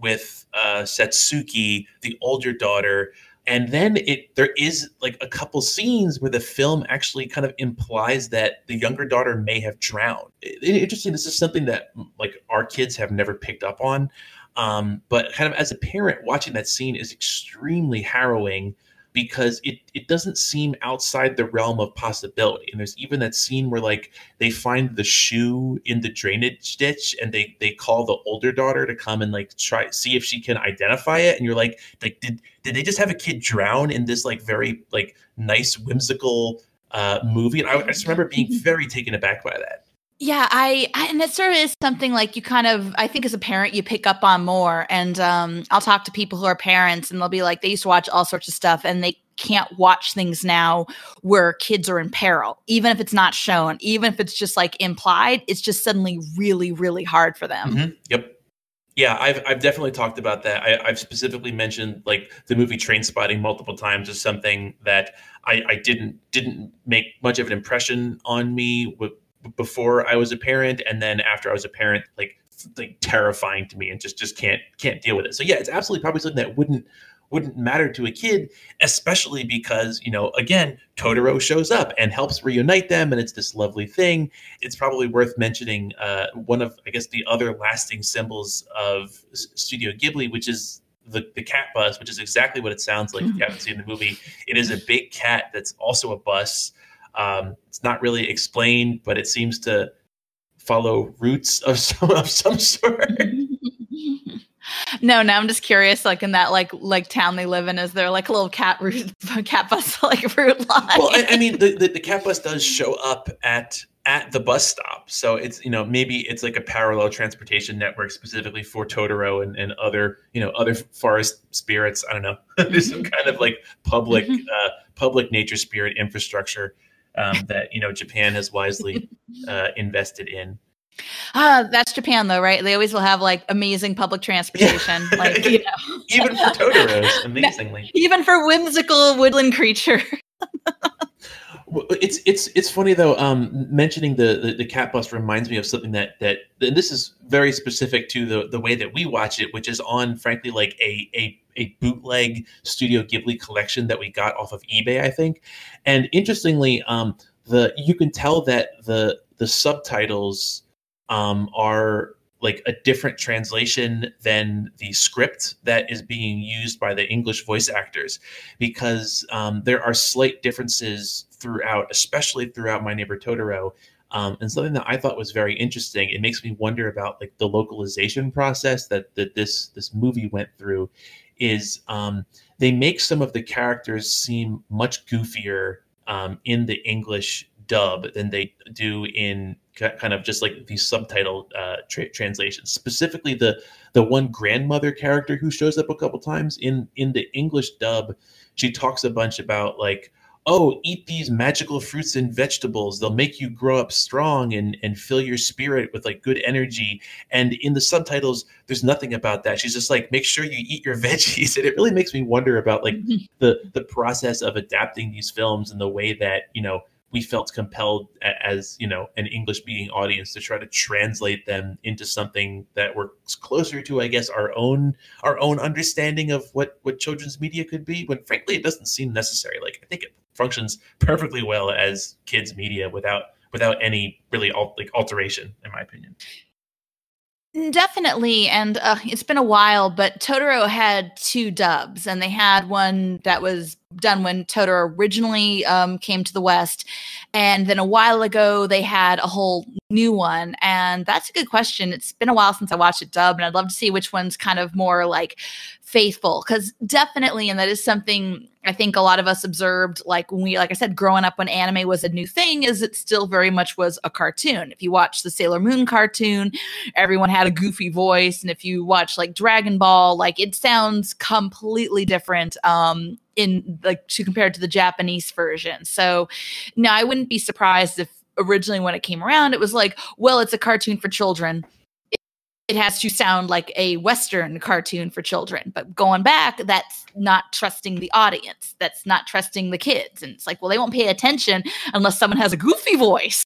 with uh, Satsuki, the older daughter, and then it there is like a couple scenes where the film actually kind of implies that the younger daughter may have drowned. It, it, interesting this is something that like our kids have never picked up on. Um, but kind of as a parent watching that scene is extremely harrowing because it it doesn't seem outside the realm of possibility. And there's even that scene where like they find the shoe in the drainage ditch and they they call the older daughter to come and like try see if she can identify it. And you're like, like did did they just have a kid drown in this like very like nice whimsical uh movie? And I, I just remember being [LAUGHS] very taken aback by that. Yeah, I, I, and it sort of is something like you kind of I think as a parent you pick up on more. And um, I'll talk to people who are parents and they'll be like they used to watch all sorts of stuff and they can't watch things now where kids are in peril, even if it's not shown, even if it's just like implied. It's just suddenly really really hard for them. Mm-hmm. Yep. Yeah, I've I've definitely talked about that. I, have specifically mentioned like the movie Trainspotting multiple times as something that I, I didn't didn't make much of an impression on me with before I was a parent, and then after I was a parent, like like terrifying to me, and just just can't can't deal with it. So yeah, it's absolutely probably something that wouldn't wouldn't matter to a kid, especially because, you know, again, Totoro shows up and helps reunite them, and it's this lovely thing. It's probably worth mentioning uh, one of, I guess, the other lasting symbols of Studio Ghibli, which is the, the cat bus, which is exactly what it sounds like. If you [LAUGHS] haven't seen the movie, it is a big cat that's also a bus um, it's not really explained, but it seems to follow routes of some of some sort? [LAUGHS] No, no, I'm just curious. Like in that like like town they live in, is there like a little cat route, [LAUGHS] cat bus [LAUGHS] like route line? Well, I, I mean, the, the, the cat bus does show up at at the bus stop, so it's you know maybe it's like a parallel transportation network specifically for Totoro and, and other you know other forest spirits. I don't know. There's some kind of like public mm-hmm. uh, public nature spirit infrastructure um, that you know Japan has wisely [LAUGHS] uh, invested in. Ah, that's Japan though, right? They always will have like amazing public transportation, yeah. [LAUGHS] like you know, even for Totoro's, [LAUGHS] amazingly, even for whimsical woodland creature. it's it's it's funny though. Um, mentioning the, the, the cat bus reminds me of something that that and this is very specific to the the way that we watch it, which is on frankly like a a a bootleg Studio Ghibli collection that we got off of eBay, I think. And interestingly, um, the you can tell that the the subtitles um, are like a different translation than the script that is being used by the English voice actors, because um, there are slight differences throughout, especially throughout My Neighbor Totoro. Um, and something that I thought was very interesting. It makes me wonder about like the localization process that that this this movie went through. Is um, they make some of the characters seem much goofier um, in the English dub than they do in kind of just like these subtitle uh, tra- translations. Specifically, the the one grandmother character who shows up a couple times in in the English dub, she talks a bunch about like, oh, eat these magical fruits and vegetables. They'll make you grow up strong and and fill your spirit with like good energy. And in the subtitles, there's nothing about that. She's just like, make sure you eat your [LAUGHS] veggies. And it really makes me wonder about like mm-hmm. the the process of adapting these films and the way that you know we felt compelled as you know an english speaking audience to try to translate them into something that works closer to i guess our own our own understanding of what what children's media could be when frankly it doesn't seem necessary like i think it functions perfectly well as kids media without without any really al- like alteration in my opinion Definitely. And uh, it's been a while, but Totoro had two dubs, and they had one that was done when Totoro originally um, came to the West. And then a while ago, they had a whole new one. And that's a good question. It's been a while since I watched it dub, and I'd love to see which one's kind of more like faithful because definitely and that is something i think a lot of us observed like when we like i said growing up when anime was a new thing is it still very much was a cartoon if you watch the sailor moon cartoon everyone had a goofy voice and if you watch like dragon ball like it sounds completely different um in like to compare it to the japanese version so now i wouldn't be surprised if originally when it came around it was like well it's a cartoon for children it has to sound like a Western cartoon for children. But going back, that's not trusting the audience. That's not trusting the kids. And it's like, well, they won't pay attention unless someone has a goofy voice.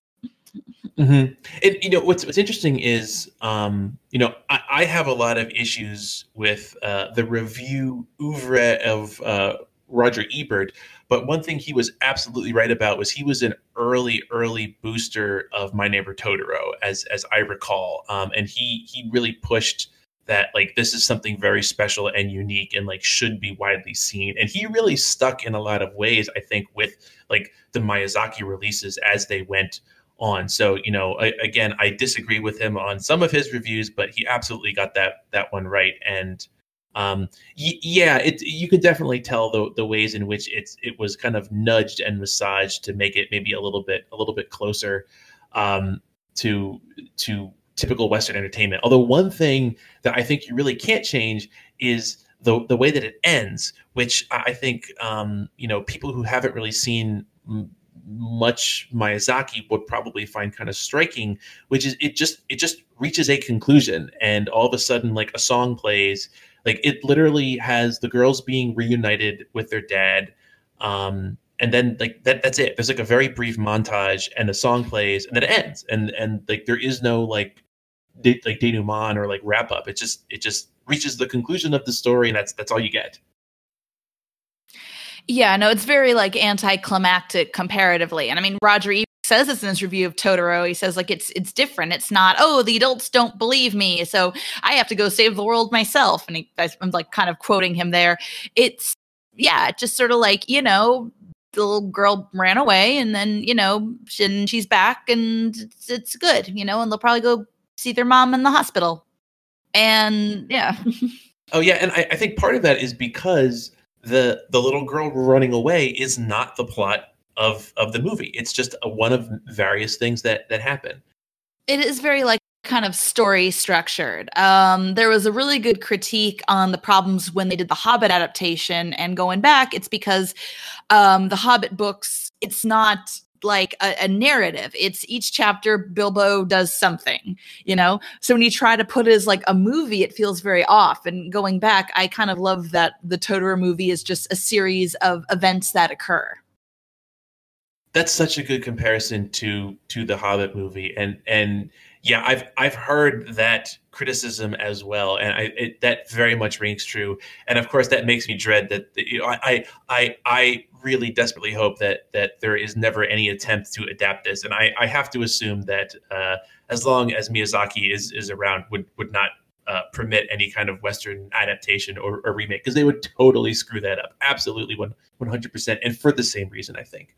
Mm-hmm. And you know what's what's interesting is, um, you know, I, I, have a lot of issues with uh, the review oeuvre of uh, Roger Ebert but one thing he was absolutely right about was he was an early, early booster of My Neighbor Totoro, as as I recall, um, and he he really pushed that like this is something very special and unique and like should be widely seen. And he really stuck in a lot of ways, I think, with like the Miyazaki releases as they went on. So you know, I, again, I disagree with him on some of his reviews, but he absolutely got that that one right. And um, y- yeah, it you could definitely tell the the ways in which it's it was kind of nudged and massaged to make it maybe a little bit a little bit closer um, to to typical Western entertainment. Although one thing that I think you really can't change is the the way that it ends, which I think um, you know people who haven't really seen much Miyazaki would probably find kind of striking, which is it just it just reaches a conclusion, and all of a sudden like a song plays like it literally has the girls being reunited with their dad. Um, and then like that that's it. There's like a very brief montage and the song plays and then it ends. And and like there is no like de- like denouement or like wrap up. It just it just reaches the conclusion of the story and that's that's all you get. Yeah, no, it's very like anticlimactic comparatively. And I mean, Roger says this in his review of Totoro. He says like it's it's different. It's not oh the adults don't believe me, so I have to go save the world myself. And he, I'm like kind of quoting him there. It's yeah, just sort of like you know the little girl ran away and then you know she, she's back and it's, it's good you know and they'll probably go see their mom in the hospital and yeah [LAUGHS] oh yeah and I, I think part of that is because the the little girl running away is not the plot of of the movie it's just a, one of various things that that happen it is very like kind of story structured. Um, there was a really good critique on the problems when they did the Hobbit adaptation, and going back, it's because um, the Hobbit books, it's not like a, a, narrative. It's each chapter Bilbo does something, you know? So when you try to put it as like a movie, it feels very off. And going back, I kind of love that the Totoro movie is just a series of events that occur. That's such a good comparison to to the Hobbit movie. And and yeah, I've I've heard that criticism as well, and I, it, that very much rings true. And of course, that makes me dread that you know, I I I really desperately hope that that there is never any attempt to adapt this. And I, I have to assume that uh, as long as Miyazaki is is around, would would not uh, permit any kind of Western adaptation or, or remake because they would totally screw that up. Absolutely, one one hundred percent, and for the same reason, I think.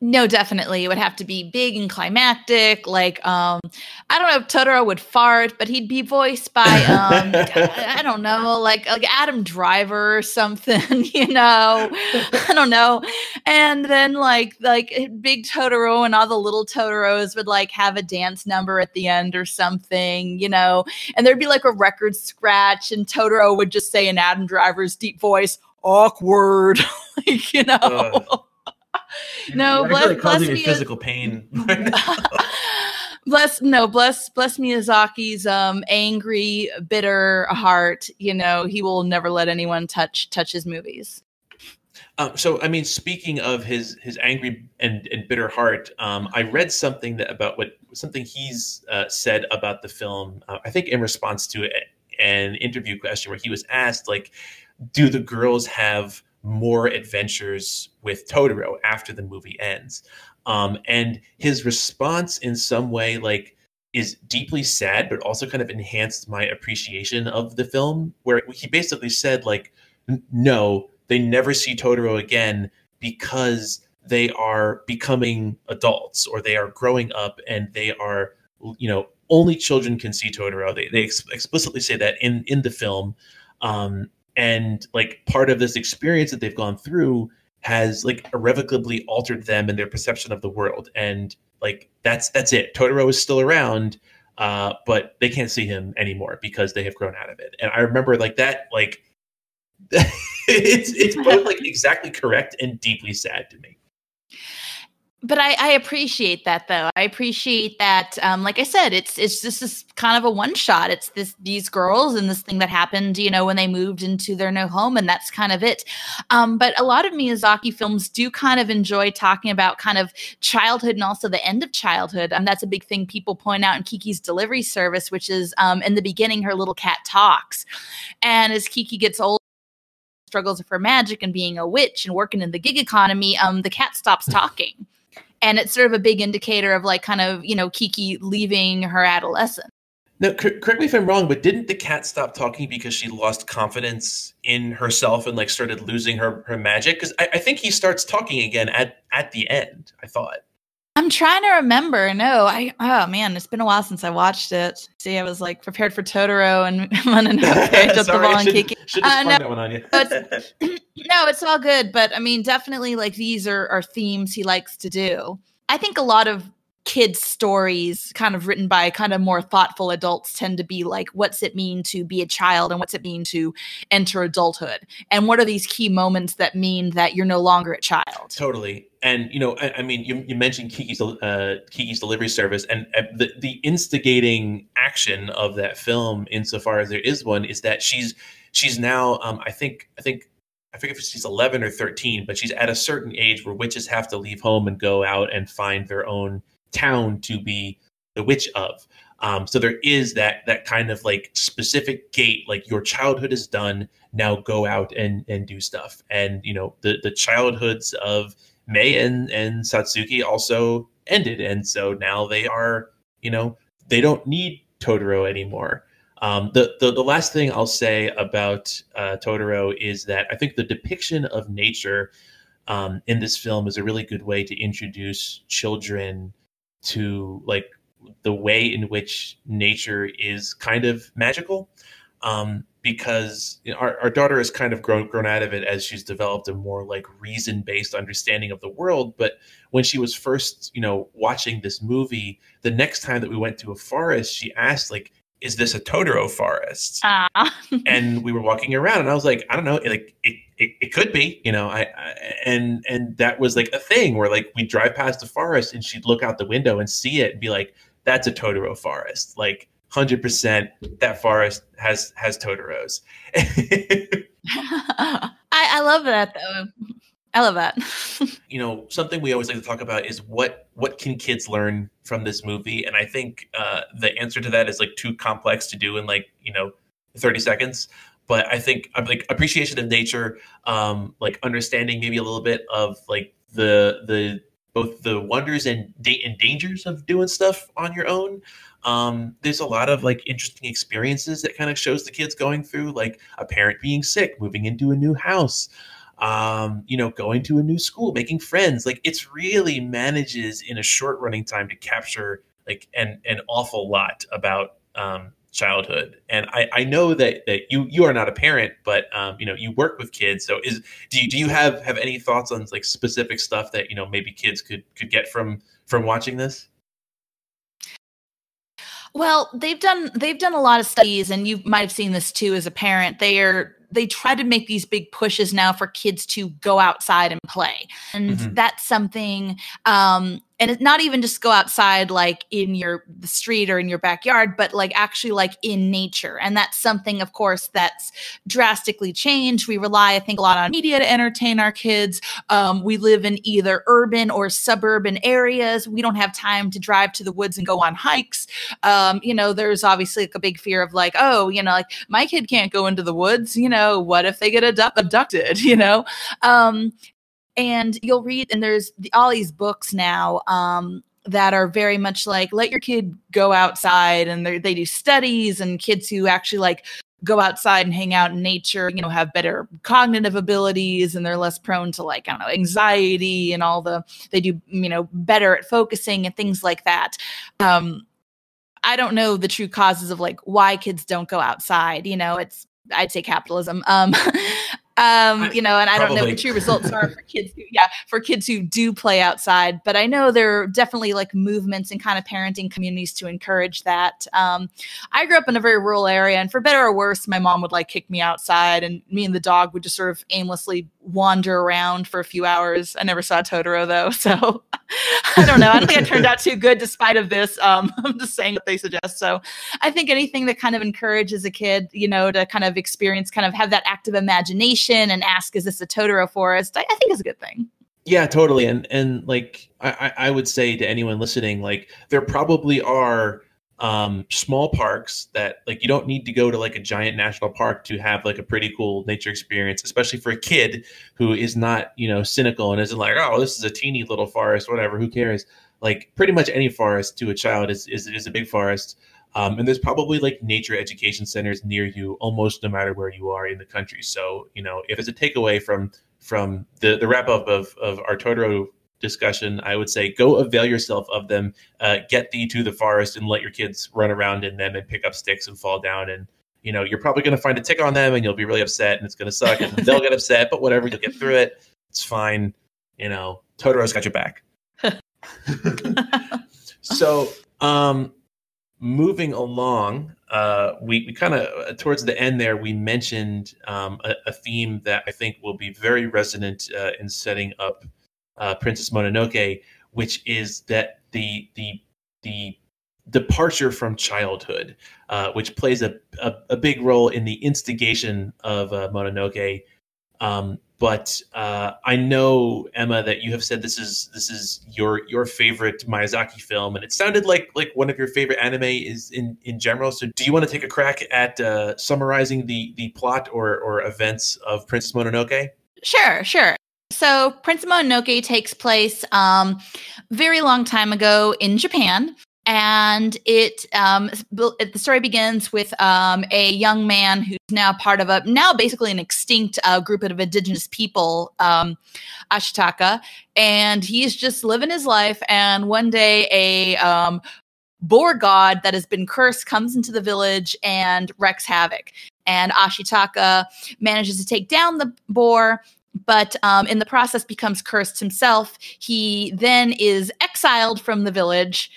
No, definitely. It would have to be big and climactic. Like, um, I don't know if Totoro would fart, but he'd be voiced by, um, [LAUGHS] I don't know, like like Adam Driver or something. [LAUGHS] You know, I don't know. And then like like big Totoro and all the little Totoros would like have a dance number at the end or something. You know, and there'd be like a record scratch, and Totoro would just say in Adam Driver's deep voice, "Awkward," [LAUGHS] like you know. Uh no, bless, really bless me physical pain. [LAUGHS] [LAUGHS] bless no, bless bless Miyazaki's um angry, bitter heart. You know, he will never let anyone touch touch his movies. Um, so, I mean, speaking of his his angry and, and bitter heart, um, I read something that about what something he's uh, said about the film. Uh, I think in response to an interview question where he was asked, like, do the girls have more adventures with Totoro after the movie ends. Um, and his response, in some way, like is deeply sad, but also kind of enhanced my appreciation of the film. Where he basically said, like, no, they never see Totoro again because they are becoming adults or they are growing up and they are, you know, only children can see Totoro. They they ex- explicitly say that in in the film. Um, and like part of this experience that they've gone through has like irrevocably altered them and their perception of the world. And like that's that's it. Totoro is still around uh, but they can't see him anymore because they have grown out of it. And i remember like that like [LAUGHS] it's it's both like exactly correct and deeply sad to me but I, I, appreciate that though. I appreciate that. Um, like I said, it's it's this is kind of a one shot. It's this these girls and this thing that happened, you know, when they moved into their new home, and that's kind of it. Um, but a lot of Miyazaki films do kind of enjoy talking about kind of childhood and also the end of childhood. And that's a big thing people point out in Kiki's delivery service, which is um, in the beginning, her little cat talks, and as Kiki gets older struggles with her magic and being a witch and working in the gig economy, um, the cat stops [LAUGHS] talking and it's sort of a big indicator of like kind of you know Kiki leaving her adolescence. Now, correct me if I'm wrong, but didn't the cat stop talking because she lost confidence in herself and like started losing her her magic? Because I, I think he starts talking again at at the end. I thought. I'm trying to remember. No, I oh man, it's been a while since I watched it. See, I was like prepared for Totoro and [LAUGHS] okay, jump [LAUGHS] the ball and Kiki. Should uh, no, that one on you. it's, [LAUGHS] [CLEARS THROAT] no, it's all good. But I mean, definitely like these are, are themes he likes to do. I think a lot of kids stories kind of written by kind of more thoughtful adults tend to be like what's it mean to be a child and what's it mean to enter adulthood? And what are these key moments that mean that you're no longer a child? Totally. And you know i, I mean you, you, mentioned kiki's uh, kiki's delivery service and uh, the, the instigating action of that film insofar as there is one is that she's she's now um, i think i think I forget if she's 11 or 13, but she's at a certain age where witches have to leave home and go out and find their own town to be the witch of. Um, so there is that that kind of like specific gate, like your childhood is done. Now go out and and do stuff. And you know the the childhoods of Mei and and Satsuki also ended, and so now they are you know they don't need Totoro anymore. Um, the, the the last thing I'll say about uh, Totoro is that I think the depiction of nature um, in this film is a really good way to introduce children to like the way in which nature is kind of magical. Um, because you know, our, our daughter has kind of grown grown out of it as she's developed a more like reason based understanding of the world. But when she was first, you know, watching this movie, the next time that we went to a forest, she asked like, "Is this a Totoro forest?" Uh. and we were walking around, and I was like, "I don't know, like it, it, it could be, you know." I, I and and that was like a thing where like we drive past the forest, and she'd look out the window and see it and be like, "That's a Totoro forest," like hundred percent that forest has has Totoros. [LAUGHS] I, I love that though. I love that. [LAUGHS] you know, something we always like to talk about is what what can kids learn from this movie, and I think uh, the answer to that is like too complex to do in like you know thirty seconds. But I think like appreciation of nature, um, like understanding maybe a little bit of like the the both the wonders and, da- and dangers of doing stuff on your own, um, there's a lot of like interesting experiences that kind of shows the kids going through, like a parent being sick, moving into a new house, um, you know, going to a new school, making friends. Like it's really manages in a short running time to capture like an an awful lot about um, childhood. And I, I know that that you you are not a parent, but um, you know you work with kids. So is do you, do you have have any thoughts on like specific stuff that you know maybe kids could could get from from watching this? Well, they've done they've done a lot of studies, and you might have seen this too as a parent. They are they try to make these big pushes now for kids to go outside and play, and mm-hmm. that's something um, and it's not even just go outside like in your the street or in your backyard but like actually like in nature. And that's something of course that's drastically changed. We rely i think a lot on media to entertain our kids. Um, we live in either urban or suburban areas. We don't have time to drive to the woods and go on hikes. Um, you know there's obviously like a big fear of like oh you know like my kid can't go into the woods. You know what if they get abducted [LAUGHS] you know? Um, and you'll read and there's all these books now um, that are very much like let your kid go outside and they do studies and kids who actually like go outside and hang out in nature you know have better cognitive abilities and they're less prone to like i don't know anxiety and all the they do you know better at focusing and things like that um i don't know the true causes of like why kids don't go outside you know it's I'd say capitalism. Um, [LAUGHS] um you know and i don't know what true results are for kids who yeah for kids who do play outside but i know there are definitely like movements and kind of parenting communities to encourage that. Um i grew up in a very rural area and for better or worse my mom would like kick me outside and me and the dog would just sort of aimlessly wander around for a few hours i never saw totoro though [LAUGHS] so [LAUGHS] I don't know. I don't think I turned out too good despite of this. Um, [LAUGHS] I'm just saying what they suggest. So I think anything that kind of encourages a kid, you know, to kind of experience, kind of have that active imagination and ask, is this a Totoro forest? I, I think is a good thing. Yeah, totally. And and like I, I would say to anyone listening, like there probably are um, small parks that like you don't need to go to like a giant national park to have like a pretty cool nature experience, especially for a kid who is not you know cynical and isn't like oh this is a teeny little forest whatever who cares like pretty much any forest to a child is is, is a big forest. Um, and there's probably like nature education centers near you almost no matter where you are in the country. So, you know, if it's a takeaway from from the, the wrap up of, of our Totoro discussion, I would say go avail yourself of them. Uh, get thee to the forest and let your kids run around in them and pick up sticks and fall down. And you know you're probably going to find a tick on them and you'll be really upset and it's going to suck and [LAUGHS] they'll get upset. But whatever, you'll get through it. It's fine. You know, Totoro's got your back. [LAUGHS] so, um, moving along, uh, we, we kind of uh, towards the end there, we mentioned um, a, a, theme that I think will be very resonant uh, in setting up uh, Princess Mononoke, which is that the the the departure from childhood, uh, which plays a, a, a big role in the instigation of uh, Mononoke. Um, but uh, I know Emma that you have said this is this is your your favorite Miyazaki film, and it sounded like like one of your favorite anime is in in general. So, do you want to take a crack at uh, summarizing the the plot or or events of Princess Mononoke? Sure, sure. So, Prince Mononoke takes place um, very long time ago in Japan. and it um, the story begins with um, a young man who's now part of a now basically an extinct uh, group of indigenous people um, ashitaka and he's just living his life and one day a um, boar god that has been cursed comes into the village and wreaks havoc and ashitaka manages to take down the boar but um, in the process becomes cursed himself. He then is exiled from the village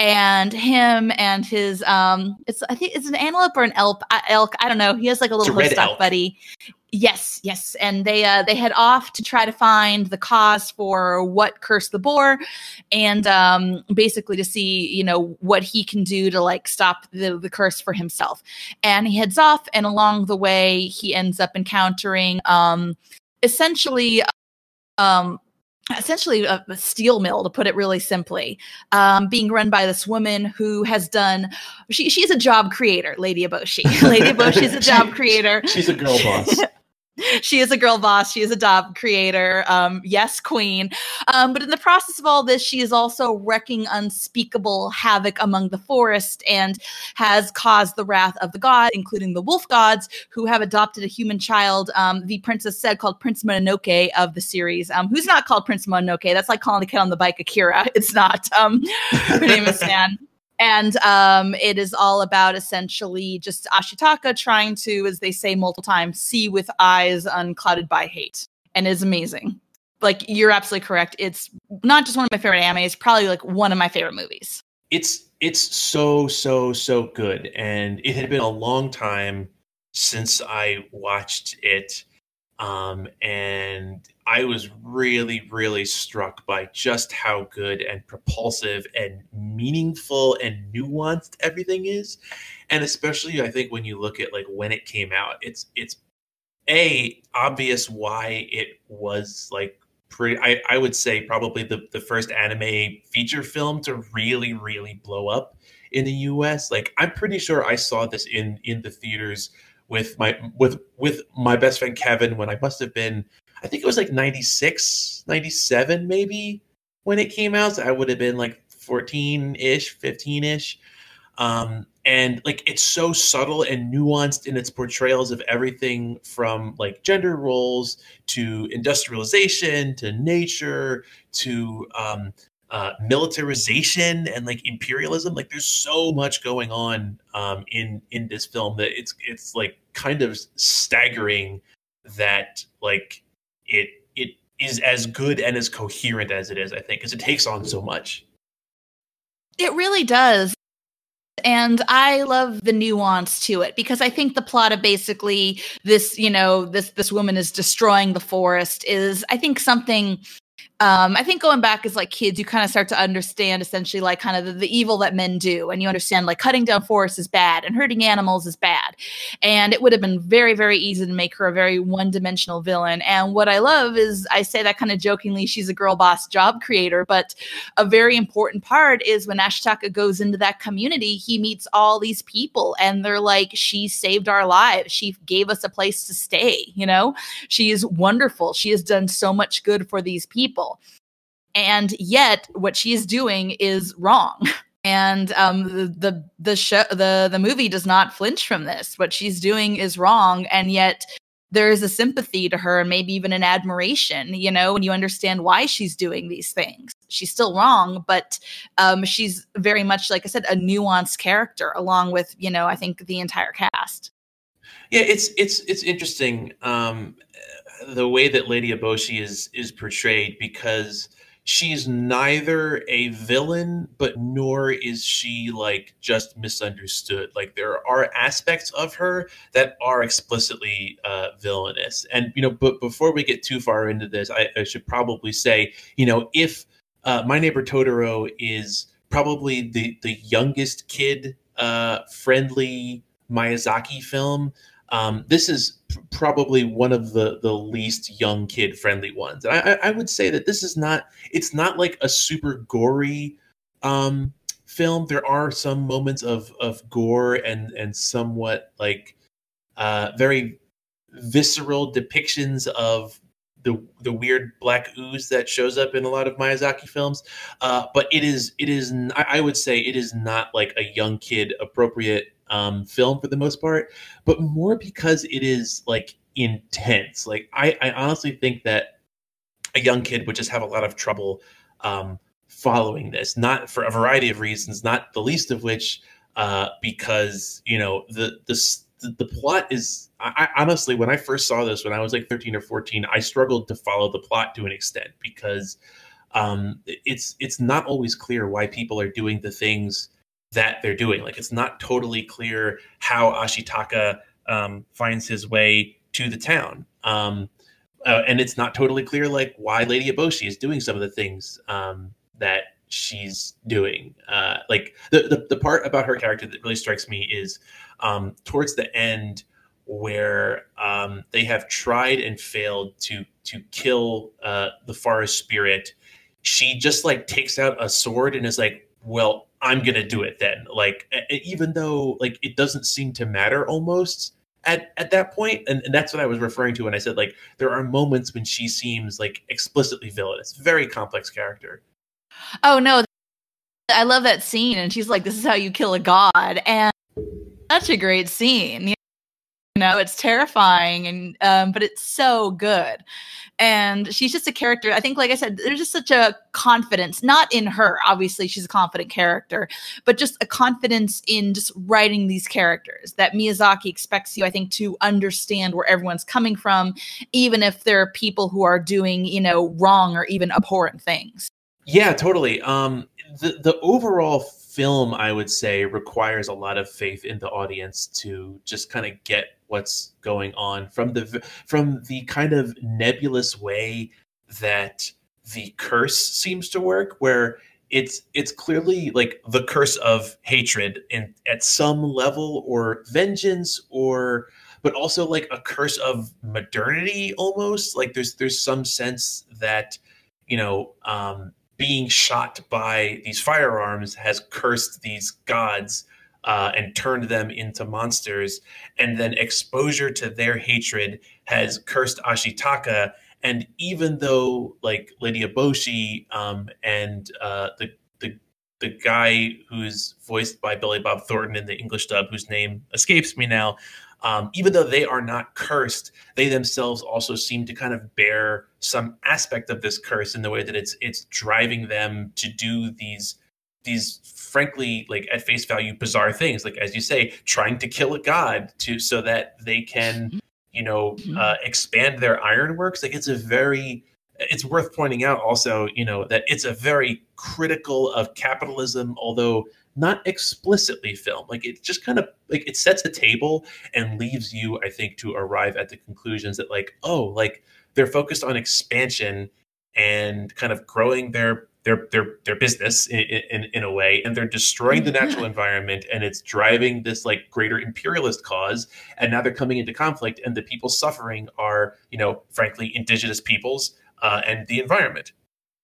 and him and his um it's i think it's an antelope or an elk? Elk i don't know. He has like a little hoofstock buddy. Yes yes. And they uh they head off to try to find the cause for what cursed the boar and um basically to see you know what he can do to like stop the, the curse for himself. And he heads off and along the way he ends up encountering um essentially um essentially a, a, steel mill to put it really simply um, being run by this woman who has done she, she's a job creator lady eboshi [LAUGHS] lady eboshi is a [LAUGHS] job creator. she's a girl boss [LAUGHS] [LAUGHS] she is a girl boss. She is a job creator. Um, yes, queen. Um, but in the process of all this, she is also wrecking unspeakable havoc among the forest and has caused the wrath of the god, including the wolf gods, who have adopted a human child. Um, the princess said called Prince Mononoke of the series, um, who's not called Prince Mononoke. That's like calling the kid on the bike Akira. [LAUGHS] It's not. Um, her name is [LAUGHS] San and um, it is all about essentially just Ashitaka trying to, as they say multiple times, see with eyes unclouded by hate, and is amazing. Like you're absolutely correct. It's not just one of my favorite animes; probably like one of my favorite movies. It's it's so so so good, and it had been a long time since I watched it, um, and I was really, really struck by just how good and propulsive and meaningful and nuanced everything is. And especially I think when you look at like when it came out, it's it's a obvious why it was like pretty I, I would say probably the, the first anime feature film to really, really blow up in the US. Like I'm pretty sure I saw this in in the theaters with my with with my best friend Kevin when I must have been I think it was like 96, 97 maybe when it came out. So I would have been like 14 ish, 15 ish. Um, and like it's so subtle and nuanced in its portrayals of everything from like gender roles to industrialization to nature to um, uh, militarization and like imperialism. Like there's so much going on um, in in this film that it's it's like kind of staggering that like it it is as good and as coherent as it is. I think because it takes on so much. It really does. And I love the nuance to it because I think the plot of basically this, you know, this this woman is destroying the forest is I think something um, I think going back as like kids, you kind of start to understand essentially like kind of the, the, evil that men do, and you understand like cutting down forests is bad and hurting animals is bad, and it would have been very very easy to make her a very one dimensional villain. And what I love is I say that kind of jokingly, she's a girl boss job creator, but a very important part is when Ashitaka goes into that community, he meets all these people, and they're like, she saved our lives, she gave us a place to stay. You know, she is wonderful. She has done so much good for these people and yet what she's doing is wrong. [LAUGHS] And um, the the the show the the movie does not flinch from this. What she's doing is wrong and yet there is a sympathy to her and maybe even an admiration you know when you understand why she's doing these things. She's still wrong but um, she's very much like i said a nuanced character along with you know i think the entire cast. Yeah it's it's it's interesting um, the way that lady eboshi is is portrayed because she's neither a villain but nor is she like just misunderstood. Like there are aspects of her that are explicitly uh, villainous. And you know but before we get too far into this i, I should probably say you know if uh, my neighbor totoro is probably the the youngest kid uh, friendly miyazaki film um, this is probably one of the the least young kid friendly ones. And I, I would say that this is not it's not like a super gory um, film. There are some moments of of gore and and somewhat like uh, very visceral depictions of the the weird black ooze that shows up in a lot of Miyazaki films. Uh, but it is it is I would say it is not like a young kid appropriate um, film for the most part, but more because it is like intense. Like I, I honestly think that a young kid would just have a lot of trouble um, following this, not for a variety of reasons, not the least of which uh, because you know the the the plot is I, honestly when i first saw this when i was like 13 or 14 i struggled to follow the plot to an extent because um, it's it's not always clear why people are doing the things that they're doing. Like it's not totally clear how ashitaka um, finds his way to the town. Um, uh, and it's not totally clear like why lady eboshi is doing some of the things um, that she's doing. Uh, like the, the the part about her character that really strikes me is um, towards the end where um, they have tried and failed to to kill uh, the forest spirit she just like takes out a sword and is like well i'm gonna do it then. Like even though like it doesn't seem to matter almost at at that point and, and that's what i was referring to when i said like there are moments when she seems like explicitly villainous. Very complex character. Oh no. I love that scene and she's like this is how you kill a god and such a great scene. You know, it's terrifying and um, but it's so good. And she's just a character. I think, like I said, there's just such a confidence, not in her. Obviously, she's a confident character, but just a confidence in just writing these characters that Miyazaki expects you, I think, to understand where everyone's coming from, even if there are people who are doing, you know, wrong or even abhorrent things. Yeah, totally. Um, the the overall film, I would say, requires a lot of faith in the audience to just kind of get what's going on from the from the kind of nebulous way that the curse seems to work, where it's it's clearly like the curse of hatred in at some level or vengeance or but also like a curse of modernity almost. Like there's there's some sense that you know um being shot by these firearms has cursed these gods uh, and turned them into monsters. And then exposure to their hatred has cursed Ashitaka. And even though, like Lady Eboshi um, and uh, the, the the guy who's voiced by Billy Bob Thornton in the English dub, whose name escapes me now, um, even though they are not cursed, they themselves also seem to kind of bear some aspect of this curse in the way that it's it's driving them to do these these frankly like at face value bizarre things like as you say trying to kill a god to so that they can you know mm-hmm. uh, expand their ironworks like it's a very it's worth pointing out also you know that it's a very critical of capitalism although not explicitly film. Like it just kind of like it sets a table and leaves you, I think, to arrive at the conclusions that like, oh, like they're focused on expansion and kind of growing their their their their business in, in, in a way and they're destroying the natural environment and it's driving this like greater imperialist cause and now they're coming into conflict and the people suffering are you know frankly indigenous peoples uh, and the environment.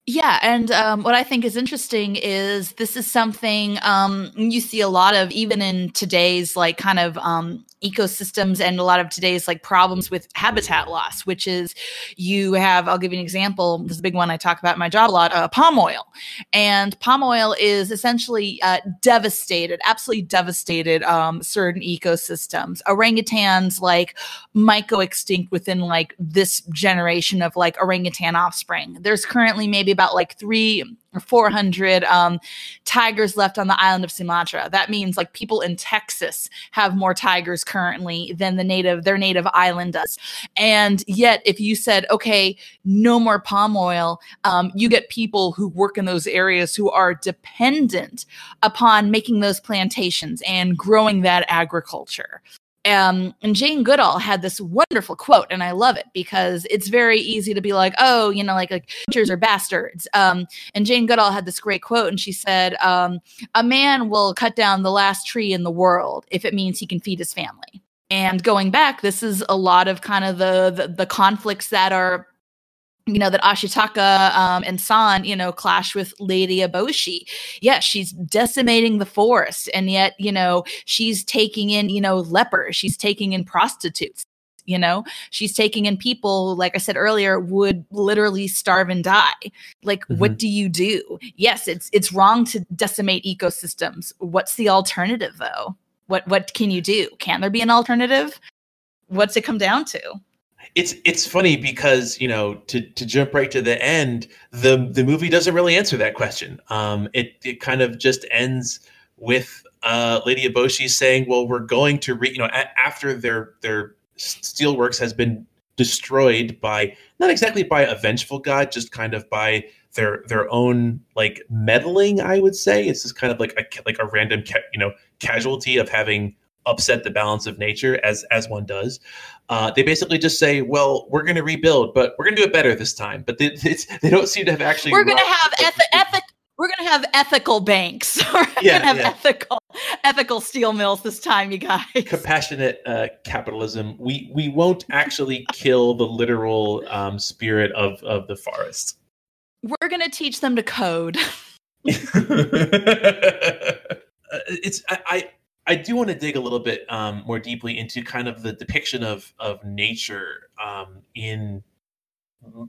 Yeah, and um, what I think is interesting is this is something um, you see a lot of even in today's like kind of um, ecosystems and a lot of today's like problems with habitat loss, which is you have, I'll give you an example. This is a big one I talk about in my job a lot uh, palm oil. And palm oil is essentially uh, devastated, absolutely devastated um, certain ecosystems. Orangutans like might go extinct within like this generation of like orangutan offspring. There's currently maybe about like three 400 um, tigers left on the island of Sumatra. That means like people in Texas have more tigers currently than the native their native island does. And yet, if you said, okay, no more palm oil, um, you get people who work in those areas who are dependent upon making those plantations and growing that agriculture. Um, and Jane Goodall had this wonderful quote, and I love it because it's very easy to be like, oh, you know, like, like butchers are bastards. Um, and Jane Goodall had this great quote, and she said, um, "A man will cut down the last tree in the world if it means he can feed his family." And going back, this is a lot of kind of the, the, the conflicts that are you know that Ashitaka um, and San, you know, clash with Lady Eboshi. Yes, yeah, she's decimating the forest, and yet, you know, she's taking in, you know, lepers. She's taking in prostitutes. you know she's taking in people like i said earlier would literally starve and die like mm-hmm. what do you do yes it's it's wrong to decimate ecosystems what's the alternative though what what can you do can there be an alternative what's it come down to it's it's funny because you know to to jump right to the end the the movie doesn't really answer that question. Um it it kind of just ends with uh lady eboshi saying well we're going to re you know a- after their their steelworks has been destroyed by not exactly by a vengeful god just kind of by their their own like meddling i would say. It's just kind of like a like a random ca- you know casualty of having upset the balance of nature as as one does. Uh, they basically just say, "Well, we're going to rebuild, but we're going to do it better this time." But they, they don't seem to have actually. We're going to have ethic. We're going to have ethical banks. [LAUGHS] we're going to yeah, have yeah. ethical ethical steel mills this time, you guys. Compassionate uh, capitalism. We we won't actually kill the literal um, spirit of of the forest. We're going to teach them to code. [LAUGHS] Uh, it's I, I I do want to dig a little bit um, more deeply into kind of the depiction of of nature um, in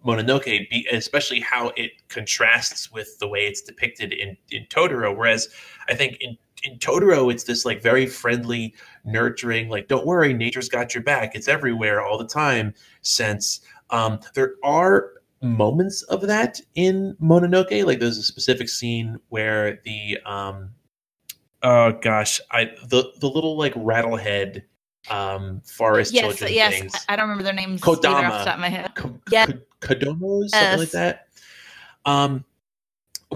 Mononoke, especially how it contrasts with the way it's depicted in in Totoro. Whereas I think in in Totoro, it's this like very friendly, nurturing, like don't worry, nature's got your back. It's everywhere all the time. Sense um, there are moments of that in Mononoke. Like there's a specific scene where the um, oh gosh, I the the little like rattlehead um forest yes, children yes. things. I don't remember their names Kodama. off the top of my head. K- yeah. K- Kodomos, yes. something like that. Um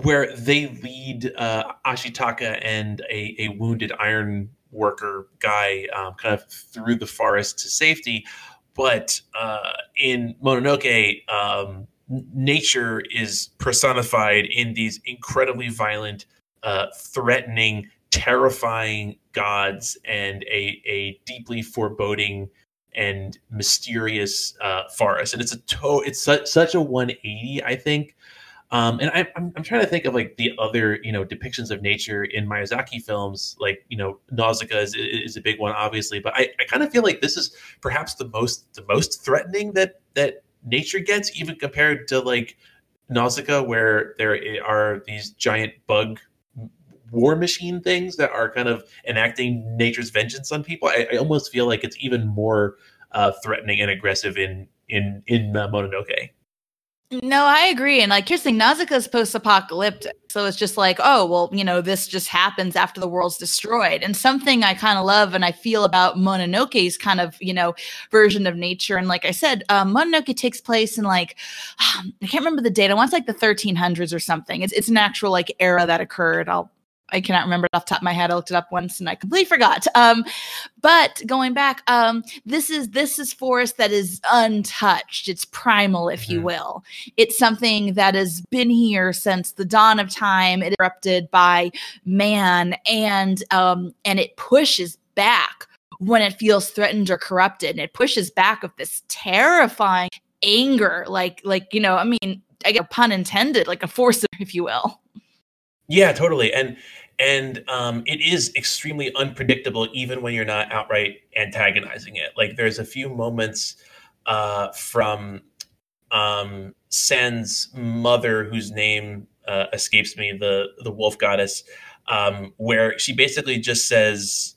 where they lead uh Ashitaka and a, a wounded iron worker guy um, kind of through the forest to safety. But uh, in Mononoke, um, nature is personified in these incredibly violent, uh, threatening terrifying gods and a, a deeply foreboding and mysterious uh, forest. And it's a to- it's su- such a 180, I think. Um, and I, I'm, I'm trying to think of like the other, you know, depictions of nature in Miyazaki films, like, you know, Nausicaa is, is a big one, obviously, but I, I kind of feel like this is perhaps the most, the most threatening that, that nature gets even compared to like Nausicaa, where there are these giant bug war machine things that are kind of enacting nature's vengeance on people. I, I almost feel like it's even more uh, threatening and aggressive in in in uh, Mononoke. No, I agree. And like here's the thing, Nausicaa is post-apocalyptic. So it's just like, oh, well, you know, this just happens after the world's destroyed. And something I kind of love and I feel about Mononoke's kind of, you know, version of nature. And like I said, um, Mononoke takes place in like, [SIGHS] I can't remember the date. I want like the 1300s or something. It's, it's an actual like era that occurred. I'll I cannot remember it off the top of my head. I looked it up once and I completely forgot. Um, but going back, um, this is this is forest that is untouched. It's primal, if mm-hmm. you will. It's something that has been here since the dawn of time, It erupted by man, and um, and it pushes back when it feels threatened or corrupted, and it pushes back with this terrifying anger, like like you know, I mean, I get a pun intended, like a force, [LAUGHS] if you will. Yeah, totally. And and um, it is extremely unpredictable even when you're not outright antagonizing it. Like there's a few moments uh, from um, San's mother whose name uh, escapes me the the wolf goddess um, where she basically just says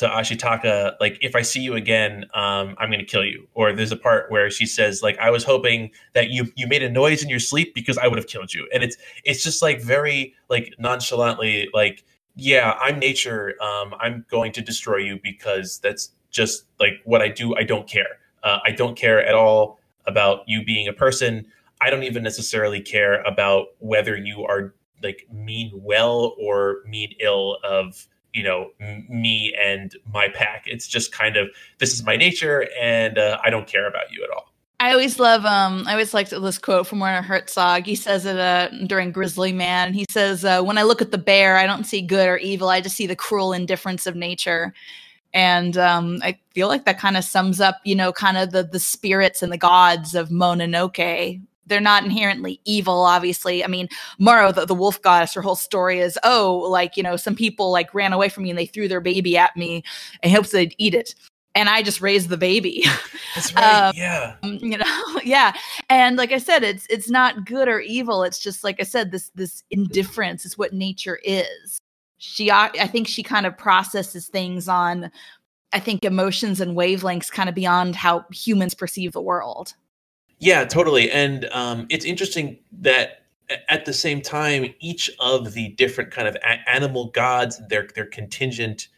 to Ashitaka, like, if I see you again, um, I'm going to kill you. Or there's a part where she says, like, I was hoping that you you made a noise in your sleep because I would have killed you. And it's it's just like very like nonchalantly, like, yeah, I'm nature. Um, I'm going to destroy you because that's just like what I do. I don't care. Uh, I don't care at all about you being a person. I don't even necessarily care about whether you are like mean well or mean ill of you know m- me and my pack it's just kind of this is my nature and uh, i don't care about you at all I always love um I always liked this quote from Werner Herzog. He says it uh, during Grizzly Man. He says, uh, "When I look at the bear, I don't see good or evil. I just see the cruel indifference of nature." And um, I feel like that kind of sums up, you know, kind of the the spirits and the gods of Mononoke they're not inherently evil obviously i mean Moro the, the wolf goddess her whole story is oh like you know some people like ran away from me and they threw their baby at me in hopes they'd eat it and I just raised the baby. [LAUGHS] That's right. Um, yeah. [LAUGHS] You know, [LAUGHS] yeah. And like I said, it's it's not good or evil. It's just like I said, this this indifference is what nature is. She, I think, she kind of processes things on, I think, emotions and wavelengths kind of beyond how humans perceive the world. Yeah, totally. And um, it's interesting that at the same time, each of the different kind of a- animal gods, their their contingent